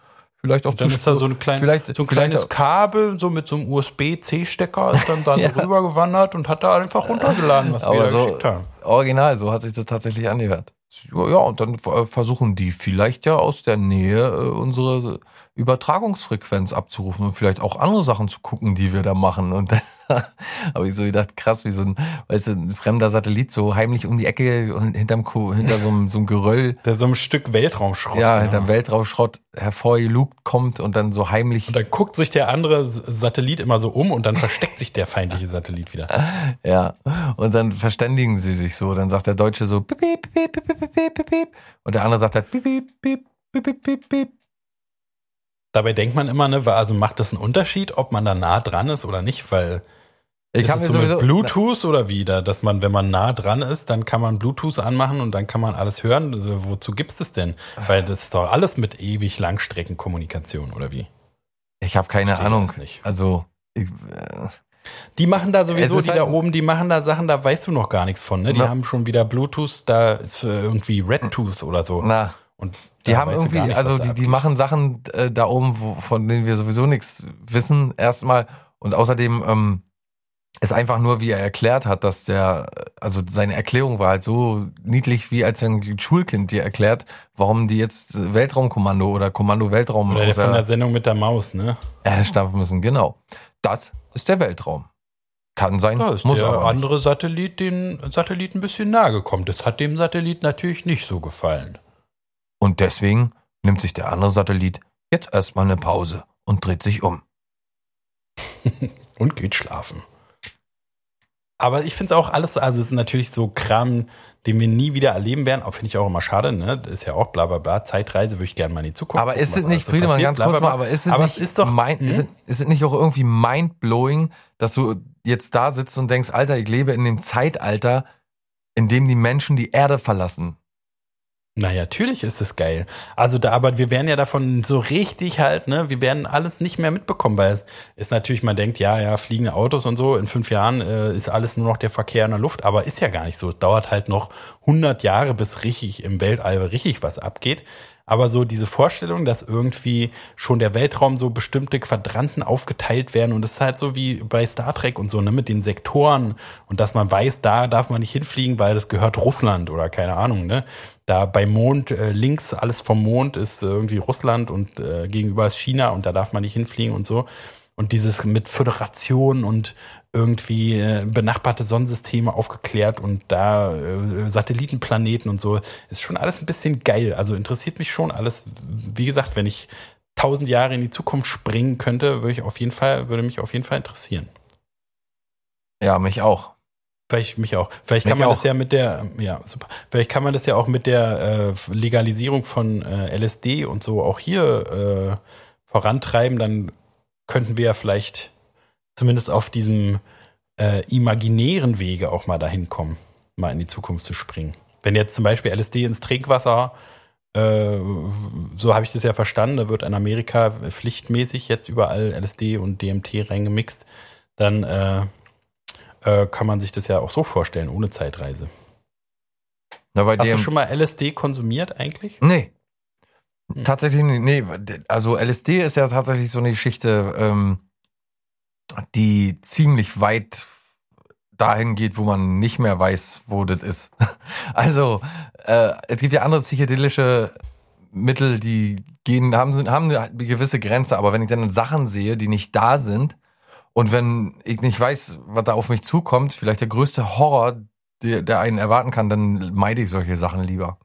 vielleicht auch dann zu ist da so ein, klein, vielleicht, so ein kleines Kabel, so mit so einem USB-C-Stecker, ist dann da Ja. so rübergewandert und hat da einfach runtergeladen, was wir Aber da so- geschickt haben. Original, so hat sich das tatsächlich angehört. Ja, und dann äh, versuchen die vielleicht ja aus der Nähe äh, unsere Übertragungsfrequenz abzurufen und vielleicht auch andere Sachen zu gucken, die wir da machen. Und dann habe ich so gedacht, krass, wie so ein, weißt du, ein fremder Satellit so heimlich um die Ecke und hinterm Kuh, hinter so einem, so einem Geröll. Da so ein Stück Weltraumschrott. Ja, hinter ja. Weltraumschrott hervorgelugt kommt und dann so heimlich. Und dann guckt sich der andere Satellit immer so um und dann versteckt sich der feindliche Satellit wieder. Ja. Und dann verständigen sie sich so. Dann sagt der Deutsche so bip, bip, bip, bip, bip, bip, bip. Und der andere sagt halt bip, bip, bip, bip, bip. piep. Dabei denkt man immer, ne, also macht das einen Unterschied, ob man da nah dran ist oder nicht, weil Ich ist habe es so mit Bluetooth oder wie da, dass man, wenn man nah dran ist, dann kann man Bluetooth anmachen und dann kann man alles hören. Also, wozu gibt's das denn? Weil das ist doch alles mit ewig Langstreckenkommunikation oder wie? Ich habe keine Verstehe Ahnung. Also, ich, äh, Die machen da sowieso, Es die ist da halt- oben, die machen da Sachen, da weißt du noch gar nichts von, ne? Die Na- haben schon wieder Bluetooth, da ist äh, irgendwie RedTooth oder so. na, Und die da haben irgendwie, nicht, also die, die machen Sachen äh, da oben, wo, von denen wir sowieso nichts wissen, erstmal. Und außerdem ähm, ist einfach nur, wie er erklärt hat, dass der, also seine Erklärung war halt so niedlich, wie als wenn ein Schulkind dir erklärt, warum die jetzt Weltraumkommando oder Kommando Weltraum Oder der von der Sendung mit der Maus, ne? Erde stampfen müssen. Genau. Das ist der Weltraum. Kann sein, Da ist muss der aber nicht. andere Satellit den Satellit ein bisschen nahe gekommen. Das hat dem Satellit natürlich nicht so gefallen. Und deswegen nimmt sich der andere Satellit jetzt erstmal eine Pause und dreht sich um. Und geht schlafen. Aber ich finde es auch alles, also es ist natürlich so Kram, den wir nie wieder erleben werden. Auch finde ich auch immer schade, ne? Das ist ja auch bla bla bla. Zeitreise würde ich gerne mal in die Zukunft. Aber gucken, ist es nicht, Friedemann, ganz kurz mal, aber ist es Aber nicht, es ist doch- mind, Hm? ist, es, ist es nicht auch irgendwie mindblowing, dass du jetzt da sitzt und denkst, Alter, ich lebe in dem Zeitalter, in dem die Menschen die Erde verlassen. Na ja, natürlich ist es geil. Also da, aber wir werden ja davon so richtig halt, ne, wir werden alles nicht mehr mitbekommen, weil es ist natürlich, man denkt, ja, ja, fliegende Autos und so, in fünf Jahren äh, ist alles nur noch der Verkehr in der Luft, aber ist ja gar nicht so. Es dauert halt noch 100 Jahre, bis richtig im Weltall richtig was abgeht. Aber so diese Vorstellung, dass irgendwie schon der Weltraum so bestimmte Quadranten aufgeteilt werden und es ist halt so wie bei Star Trek und so, ne, mit den Sektoren und dass man weiß, da darf man nicht hinfliegen, weil das gehört Russland oder keine Ahnung, ne. Da bei Mond, äh, links alles vom Mond ist irgendwie Russland und äh, gegenüber ist China und da darf man nicht hinfliegen und so. Und dieses mit Föderation und irgendwie äh, benachbarte Sonnensysteme aufgeklärt und da äh, Satellitenplaneten und so. Ist schon alles ein bisschen geil. Also interessiert mich schon alles. Wie gesagt, wenn ich tausend Jahre in die Zukunft springen könnte, würde ich auf jeden Fall, würde mich auf jeden Fall interessieren. Ja, mich auch. Vielleicht mich auch. Vielleicht kann mich man auch. das ja mit der, ja, super. Vielleicht kann man das ja auch mit der äh, Legalisierung von äh, LSD und so auch hier äh, vorantreiben. Dann könnten wir ja vielleicht zumindest auf diesem äh, imaginären Wege auch mal dahin kommen, mal in die Zukunft zu springen. Wenn jetzt zum Beispiel LSD ins Trinkwasser, äh, so habe ich das ja verstanden, da wird in Amerika pflichtmäßig jetzt überall LSD und DMT reingemixt, dann äh, äh, kann man sich das ja auch so vorstellen, ohne Zeitreise. Na, Hast du schon mal LSD konsumiert eigentlich? Nee. Hm. Tatsächlich, nee, also LSD ist ja tatsächlich so eine Geschichte, ähm, die ziemlich weit dahin geht, wo man nicht mehr weiß, wo das ist. Also äh, es gibt ja andere psychedelische Mittel, die gehen, haben, haben eine gewisse Grenze, aber wenn ich dann Sachen sehe, die nicht da sind und wenn ich nicht weiß, was da auf mich zukommt, vielleicht der größte Horror, der, der einen erwarten kann, dann meide ich solche Sachen lieber.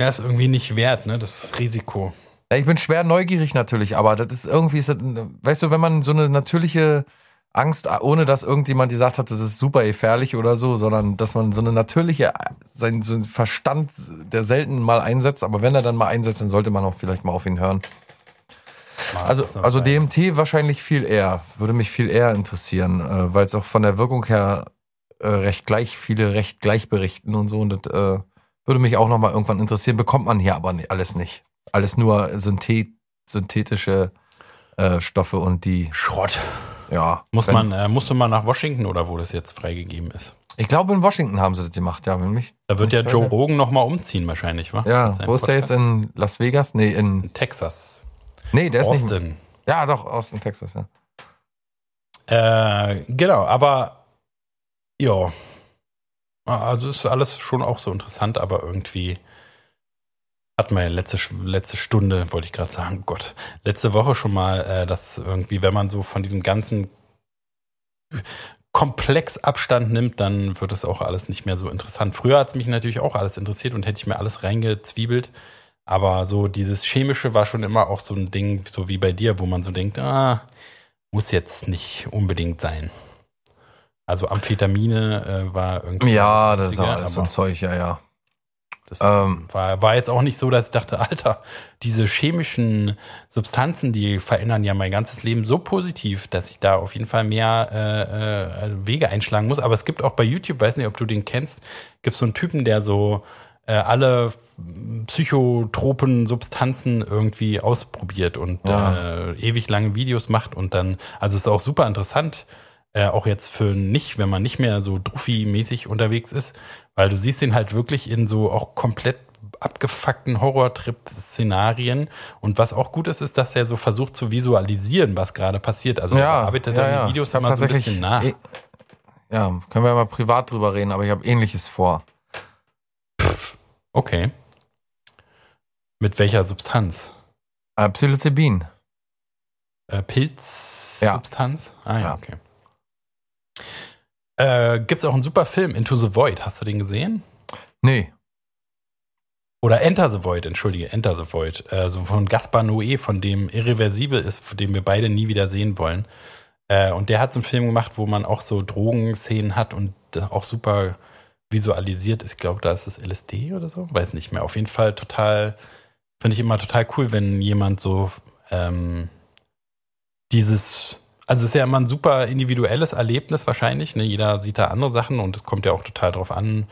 Ja, ist irgendwie nicht wert, ne? Das Risiko. Ja, ich bin schwer neugierig natürlich, aber das ist irgendwie, ist das, weißt du, wenn man so eine natürliche Angst, ohne dass irgendjemand gesagt hat, das ist super gefährlich oder so, sondern dass man so eine natürliche, sein so Verstand, der selten mal einsetzt, aber wenn er dann mal einsetzt, dann sollte man auch vielleicht mal auf ihn hören. Also, also DMT wahrscheinlich viel eher, würde mich viel eher interessieren, äh, weil es auch von der Wirkung her äh, recht gleich, viele recht gleich berichten und so und das äh, würde mich auch nochmal irgendwann interessieren, bekommt man hier aber alles nicht alles nur Synthet, synthetische äh, Stoffe und die. Schrott. Ja. Muss wenn, man, äh, musst du mal nach Washington oder wo das jetzt freigegeben ist? Ich glaube, in Washington haben sie das gemacht, ja. Mich, da wird ja Joe Rogan nochmal umziehen, wahrscheinlich, wa? Ja, wo ist der jetzt in Las Vegas? Nee, in, in Texas. Nee, der Austin. ist nicht. Ja, doch, Austin, Texas, ja. Äh, genau, aber ja. Also ist alles schon auch so interessant, aber irgendwie wir ja letzte, letzte Stunde, wollte ich gerade sagen, Gott, letzte Woche schon mal, äh, dass irgendwie, wenn man so von diesem ganzen Komplex Abstand nimmt, dann wird es auch alles nicht mehr so interessant. Früher hat es mich natürlich auch alles interessiert und hätte ich mir alles reingezwiebelt. Aber so dieses Chemische war schon immer auch so ein Ding, so wie bei dir, wo man so denkt, ah, muss jetzt nicht unbedingt sein. Also Amphetamine äh, war irgendwie. Ja, das ist auch alles so ein Zeug, ja, ja. Das ähm, war, war jetzt auch nicht so, dass ich dachte, Alter, diese chemischen Substanzen, die verändern ja mein ganzes Leben so positiv, dass ich da auf jeden Fall mehr äh, äh, Wege einschlagen muss. Aber es gibt auch bei YouTube, weiß nicht, ob du den kennst, gibt es so einen Typen, der so äh, alle psychotropen Substanzen irgendwie ausprobiert und ja. äh, ewig lange Videos macht und dann, also ist auch super interessant, äh, auch jetzt für nicht, wenn man nicht mehr so Druffi-mäßig unterwegs ist, weil du siehst ihn halt wirklich in so auch komplett abgefuckten Horrortrip-Szenarien. Und was auch gut ist, ist, dass er so versucht zu visualisieren, was gerade passiert. Also ja, er arbeitet ja, ja. die Videos immer so ein bisschen nach. Eh, ja, können wir mal privat drüber reden, aber ich habe ähnliches vor. Pff, okay. Mit welcher Substanz? Äh, Psilocybin. Äh, Pilzsubstanz? Ja. Ah ja, okay. Äh, Gibt es auch einen super Film, Into the Void. Hast du den gesehen? Nee. Oder Enter the Void, entschuldige, Enter the Void. Äh, so von Gaspar Noé, von dem Irreversibel ist, von dem wir beide nie wieder sehen wollen. Äh, und der hat so einen Film gemacht, wo man auch so Drogenszenen hat und auch super visualisiert ist. Ich glaube, da ist es LSD oder so. Weiß nicht mehr. Auf jeden Fall total, finde ich immer total cool, wenn jemand so ähm, dieses also es ist ja immer ein super individuelles Erlebnis wahrscheinlich. Ne? Jeder sieht da andere Sachen und es kommt ja auch total drauf an,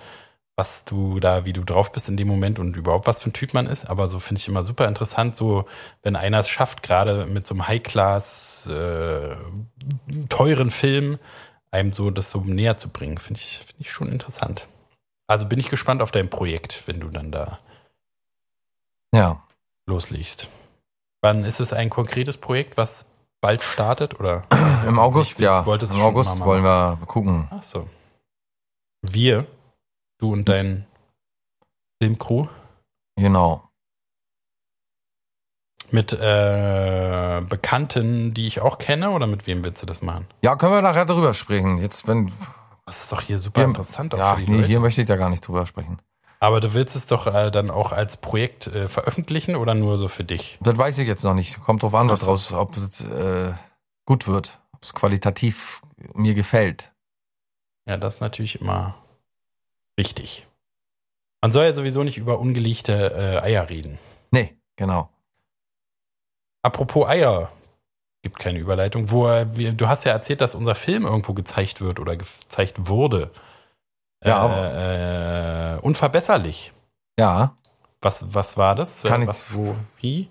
was du da, wie du drauf bist in dem Moment und überhaupt was für ein Typ man ist. Aber so finde ich immer super interessant, so wenn einer es schafft, gerade mit so einem High-Class, äh, teuren Film, einem so das so näher zu bringen, finde ich, finde ich schon interessant. Also bin ich gespannt auf dein Projekt, wenn du dann da ja. loslegst. Wann ist es ein konkretes Projekt, was bald startet? Oder Im August, ja. Im August wollen wir gucken. Ach so. Wir, du und dein Filmcrew? Genau. Mit äh, Bekannten, die ich auch kenne, oder mit wem willst du das machen? Ja, können wir nachher drüber sprechen. Jetzt, wenn. Das ist doch hier super Hier- interessant. Ja, nee, Leute. hier möchte ich da gar nicht drüber sprechen. Aber du willst es doch äh, dann auch als Projekt äh, veröffentlichen oder nur so für dich? Das weiß ich jetzt noch nicht. Kommt drauf an, was draus, ob es äh, gut wird, ob es qualitativ mir gefällt. Ja, das ist natürlich immer wichtig. Man soll ja sowieso nicht über ungelegte äh, Eier reden. Nee, genau. Apropos Eier, gibt keine Überleitung. Wo, äh, du hast ja erzählt, dass unser Film irgendwo gezeigt wird oder gezeigt wurde. Ja, Äh, äh, unverbesserlich. Ja, Was, was war das? Kann Äh, ich- was, wo, wie?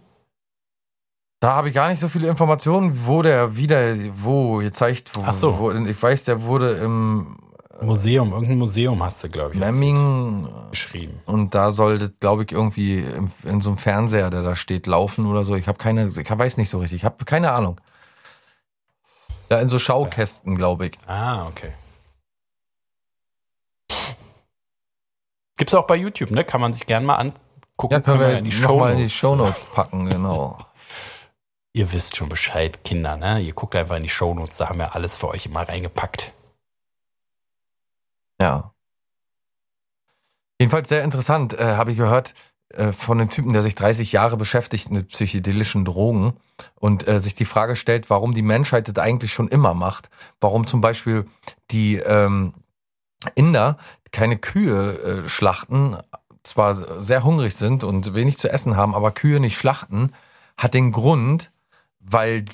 da habe ich gar nicht so viele Informationen, wo der wieder, wo gezeigt wurde. Ach so. Wo, ich weiß, der wurde im Museum, irgendein Museum hast du, glaube ich, Memming geschrieben. und da sollte, glaube ich, irgendwie im, in so einem Fernseher, der da steht, laufen oder so. Ich habe keine, ich weiß nicht so richtig. Ich habe keine Ahnung. Ja, in so Schaukästen, glaube ich. Ah, okay. Gibt's auch bei YouTube, ne? Kann man sich gern mal angucken. Ja, können wir in die nochmal in die Shownotes. Shownotes packen, genau. Ihr wisst schon Bescheid, Kinder, ne? Ihr guckt einfach in die Shownotes, da haben wir alles für euch immer reingepackt. Ja. Jedenfalls sehr interessant, äh, habe ich gehört äh, von einem Typen, der sich 30 Jahre beschäftigt mit psychedelischen Drogen und äh, sich die Frage stellt, warum die Menschheit das eigentlich schon immer macht. Warum zum Beispiel die ähm, Inder keine Kühe äh, schlachten, zwar sehr hungrig sind und wenig zu essen haben, aber Kühe nicht schlachten, hat den Grund, weil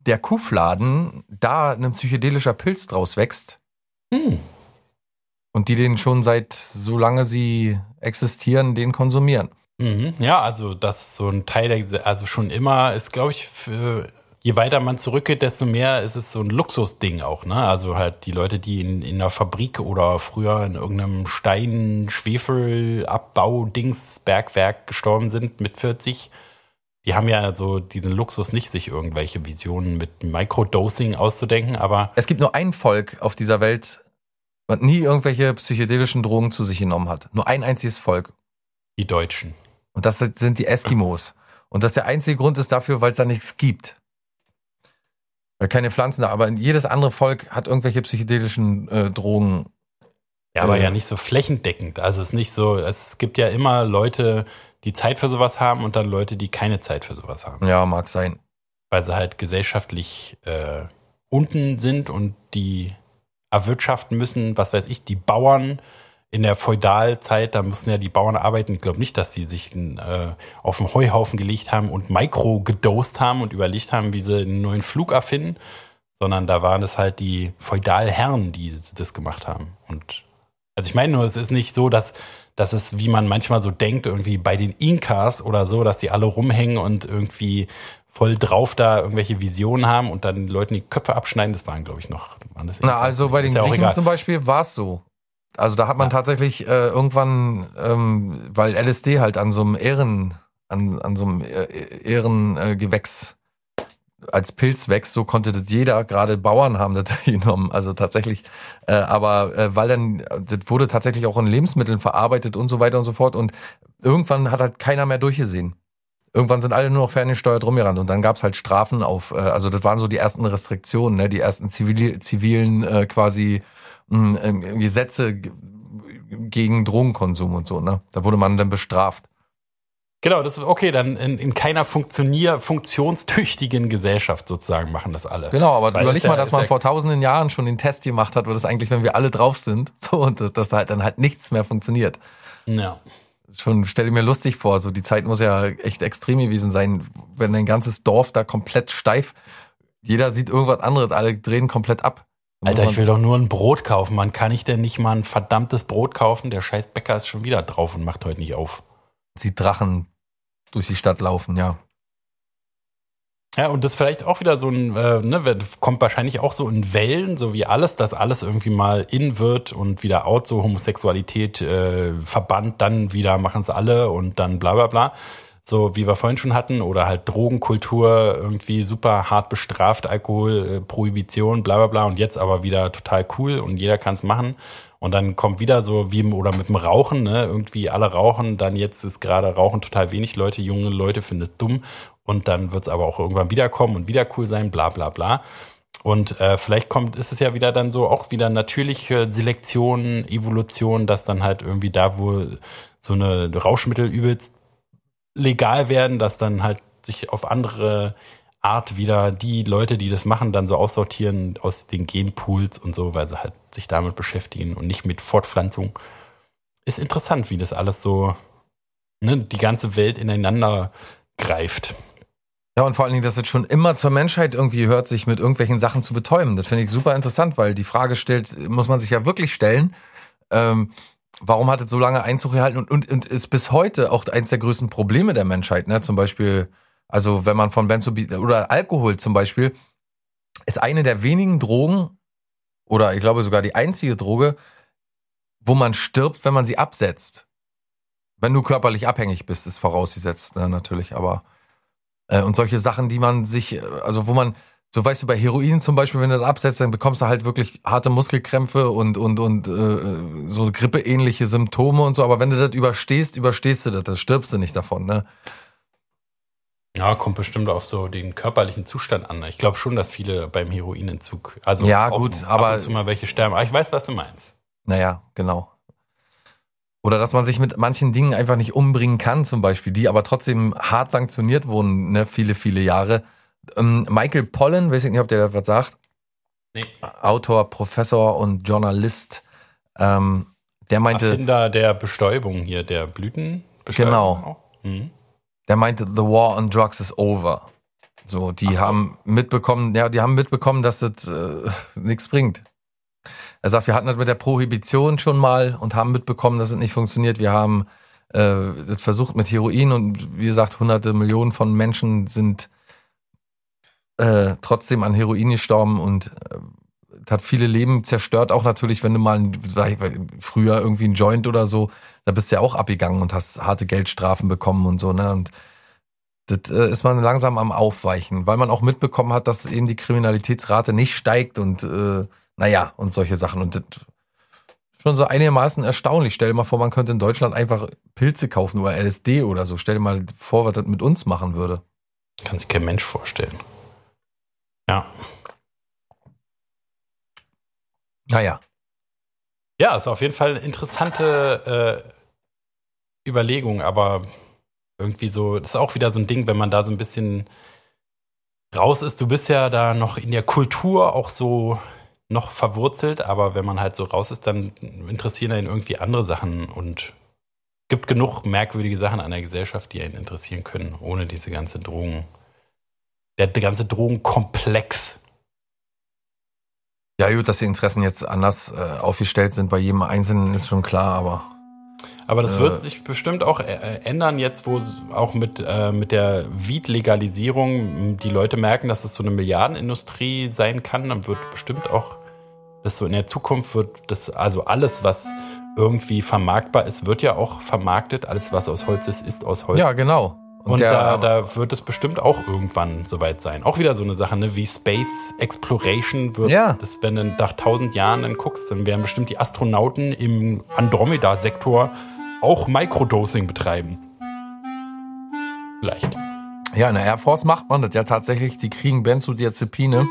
der Kuhfladen da ein psychedelischer Pilz draus wächst Hm. und die den schon seit solange sie existieren, den konsumieren. Mhm. Ja, also das ist so ein Teil der, also schon immer ist, glaube ich, für, je weiter man zurückgeht, desto mehr ist es so ein Luxusding auch, ne? Also halt die Leute, die in, in einer Fabrik oder früher in irgendeinem Stein, Schwefel, Abbau, Dings, Bergwerk gestorben sind mit 40, die haben ja so diesen Luxus nicht, sich irgendwelche Visionen mit Microdosing auszudenken, aber Es gibt nur ein Volk auf dieser Welt, was nie irgendwelche psychedelischen Drogen zu sich genommen hat. Nur ein einziges Volk. die Deutschen. Und das sind die Eskimos. Und das der einzige Grund ist dafür, weil es da nichts gibt. Weil keine Pflanzen da, aber jedes andere Volk hat irgendwelche psychedelischen äh, Drogen. Ja, aber Äh. ja nicht so flächendeckend. Also es ist nicht so, es gibt ja immer Leute, die Zeit für sowas haben und dann Leute, die keine Zeit für sowas haben. Ja, mag sein. Weil sie halt gesellschaftlich äh, unten sind und die erwirtschaften müssen, was weiß ich, die Bauern in der Feudalzeit, da mussten ja die Bauern arbeiten. Ich glaube nicht, dass die sich äh, auf den Heuhaufen gelegt haben und Micro gedost haben und überlegt haben, wie sie einen neuen Flug erfinden, sondern da waren es halt die Feudalherren, die das- das gemacht haben. Und also ich meine nur, es ist nicht so, dass, dass es, wie man manchmal so denkt, irgendwie bei den Inkas oder so, dass die alle rumhängen und irgendwie voll drauf da irgendwelche Visionen haben und dann den Leuten die Köpfe abschneiden. Das waren, glaube ich, noch. Waren das Na, also bei den Ist ja Griechen zum Beispiel war es so. Also da hat man Ja. tatsächlich äh, irgendwann, ähm, weil LSD halt an so einem Ehren, an, an so einem äh, Ehrengewächs äh, Gewächs als Pilz wächst, so konnte das jeder, gerade Bauern haben das genommen, also tatsächlich, äh, aber äh, weil dann, das wurde tatsächlich auch in Lebensmitteln verarbeitet und so weiter und so fort und irgendwann hat halt keiner mehr durchgesehen. Irgendwann sind alle nur noch ferngesteuert rumgerannt und dann gab's halt Strafen auf, äh, also das waren so die ersten Restriktionen, ne, die ersten zivili zivilen äh, quasi Gesetze g- gegen Drogenkonsum und so, ne? Da wurde man dann bestraft. Genau, das ist okay, dann in, in keiner funktionier, funktionstüchtigen Gesellschaft sozusagen machen das alle. Genau, aber Weil überleg mal, dass man vor tausenden Jahren schon den Test gemacht hat, wo das eigentlich, wenn wir alle drauf sind, so und dass, dass halt dann halt nichts mehr funktioniert. Ja. Schon stelle ich mir lustig vor, so die Zeit muss ja echt extrem gewesen sein, wenn ein ganzes Dorf da komplett steif, jeder sieht irgendwas anderes, alle drehen komplett ab. Alter, ich will doch nur ein Brot kaufen. Man kann ich denn nicht mal ein verdammtes Brot kaufen? Der scheiß Bäcker ist schon wieder drauf und macht heute nicht auf. sieht Drachen durch die Stadt laufen, ja. Ja, und das ist vielleicht auch wieder so ein, äh, ne, kommt wahrscheinlich auch so in Wellen, so wie alles, dass alles irgendwie mal in wird und wieder out, so Homosexualität äh, verbannt, dann wieder machen es alle und dann bla bla bla. So wie wir vorhin schon hatten, oder halt Drogenkultur irgendwie super hart bestraft, Alkohol, äh, Prohibition, bla bla bla und jetzt aber wieder total cool und jeder kann es machen. Und dann kommt wieder so wie oder mit dem Rauchen, ne? irgendwie alle rauchen, dann jetzt ist gerade Rauchen total wenig Leute, junge Leute finden es dumm und dann wird es aber auch irgendwann wiederkommen und wieder cool sein, bla bla bla. Und äh, vielleicht kommt, ist es ja wieder dann so auch wieder natürliche Selektion, Evolution, dass dann halt irgendwie da, wo so eine Rauschmittel übelst legal werden, dass dann halt sich auf andere Art wieder die Leute, die das machen, dann so aussortieren aus den Genpools und so, weil sie halt sich damit beschäftigen und nicht mit Fortpflanzung. Ist interessant, wie das alles so, ne, die ganze Welt ineinander greift. Ja, und vor allen Dingen, dass es schon immer zur Menschheit irgendwie hört, sich mit irgendwelchen Sachen zu betäuben. Das finde ich super interessant, weil die Frage stellt, muss man sich ja wirklich stellen, ähm, warum hat es so lange Einzug gehalten und, und, und ist bis heute auch eins der größten Probleme der Menschheit, ne? Zum Beispiel, also wenn man von Benzodiazepin oder Alkohol zum Beispiel, ist eine der wenigen Drogen oder ich glaube sogar die einzige Droge, wo man stirbt, wenn man sie absetzt. Wenn du körperlich abhängig bist, ist vorausgesetzt, ne, natürlich, aber äh, und solche Sachen, die man sich, also wo man, so weißt du, bei Heroin zum Beispiel, wenn du das absetzt, dann bekommst du halt wirklich harte Muskelkrämpfe und, und, und äh, so grippeähnliche Symptome und so. Aber wenn du das überstehst, überstehst du das, das stirbst du nicht davon, ne? Ja, kommt bestimmt auf so den körperlichen Zustand an. Ich glaube schon, dass viele beim Heroinentzug, also ja, gut, aber ab und zu mal welche sterben. Aber ich weiß, was du meinst. Naja, genau. Oder dass man sich mit manchen Dingen einfach nicht umbringen kann, zum Beispiel, die aber trotzdem hart sanktioniert wurden, ne, viele, viele Jahre. Ähm, Michael Pollen, weiß ich nicht, ob der da was sagt. Nee. Autor, Professor und Journalist. Ähm, der meinte. Erfinder der Bestäubung hier, der Blüten. Genau. Mhm. Der meinte, the war on drugs is over. So, die so. haben mitbekommen, ja, die haben mitbekommen, dass das äh, nichts bringt. Er sagt, wir hatten das mit der Prohibition schon mal und haben mitbekommen, dass es nicht funktioniert. Wir haben äh, das versucht mit Heroin und wie gesagt, hunderte Millionen von Menschen sind äh, trotzdem an Heroin gestorben und äh, hat viele Leben zerstört. Auch natürlich, wenn du mal früher irgendwie ein Joint oder so, da bist du ja auch abgegangen und hast harte Geldstrafen bekommen und so, ne? Und das äh, ist man langsam am Aufweichen, weil man auch mitbekommen hat, dass eben die Kriminalitätsrate nicht steigt und äh, naja, und solche Sachen. Und das schon so einigermaßen erstaunlich. Stell dir mal vor, man könnte in Deutschland einfach Pilze kaufen oder LSD oder so. Stell dir mal vor, was das mit uns machen würde. Kann sich kein Mensch vorstellen. Ja. Naja. Ja, ist auf jeden Fall eine interessante äh, Überlegung, aber irgendwie so, das ist auch wieder so ein Ding, wenn man da so ein bisschen raus ist. Du bist ja da noch in der Kultur auch so noch verwurzelt, aber wenn man halt so raus ist, dann interessieren einen irgendwie andere Sachen und gibt genug merkwürdige Sachen an der Gesellschaft, die einen interessieren können, ohne diese ganze Drogen der, der ganze Drogenkomplex. Ja, gut, dass die Interessen jetzt anders äh, aufgestellt sind bei jedem Einzelnen, ist schon klar, aber. Aber das äh, wird sich bestimmt auch äh, ändern, jetzt, wo auch mit, äh, mit der Weed-Legalisierung die Leute merken, dass es so eine Milliardenindustrie sein kann. Dann wird bestimmt auch, das so in der Zukunft wird das, also alles, was irgendwie vermarktbar ist, wird ja auch vermarktet. Alles, was aus Holz ist, ist aus Holz. Ja, genau. Und, der, da, da, wird es bestimmt auch irgendwann soweit sein. Auch wieder so eine Sache, ne? wie Space Exploration wird. Ja. Das, wenn du nach tausend Jahren dann guckst, dann werden bestimmt die Astronauten im Andromeda-Sektor auch Microdosing betreiben. Vielleicht. Ja, in der Air Force macht man das ja tatsächlich. Die kriegen Benzodiazepine.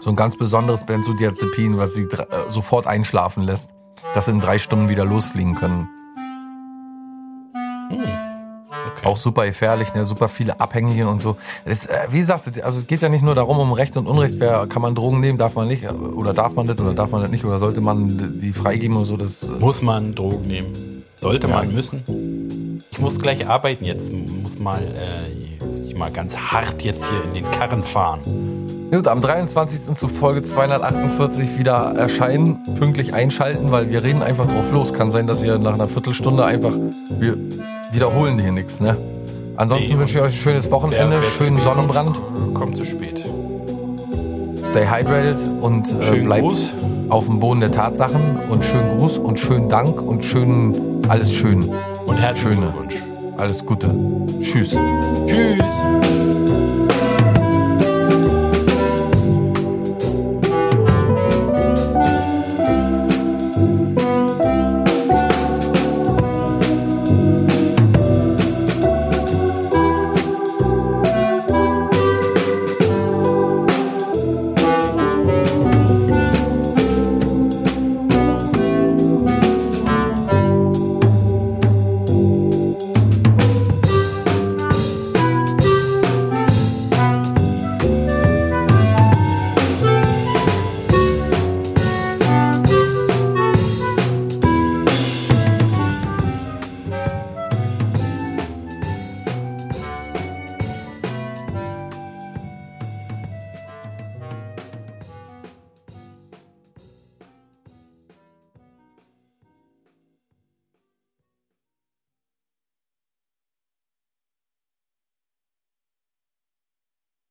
So ein ganz besonderes Benzodiazepin, was sie äh, sofort einschlafen lässt. Dass sie in drei Stunden wieder losfliegen können. Okay. Auch super gefährlich, ne? super viele Abhängige und so. Das, äh, wie gesagt, also es geht ja nicht nur darum, um Recht und Unrecht, wer kann man Drogen nehmen, darf man nicht, oder darf man das oder darf man das nicht, oder sollte man die freigeben und so. Das, äh, muss man Drogen nehmen. Sollte ja. man müssen. Ich muss gleich arbeiten jetzt, muss mal, äh, muss ich mal ganz hart jetzt hier in den Karren fahren. Gut, am 23. zu Folge 248 wieder erscheinen, pünktlich einschalten, weil wir reden einfach drauf los. Kann sein, dass ihr nach einer Viertelstunde einfach, wir wiederholen hier nichts, ne? Ansonsten nee, wünsche ich euch ein schönes Wochenende, schönen Sonnenbrand. Kommt zu spät. Stay hydrated und äh, bleibt Gruß. auf dem Boden der Tatsachen und schönen Gruß und schönen Dank und schönen alles schön. Und herzlichen Glückwunsch. alles Gute. Tschüss. Tschüss.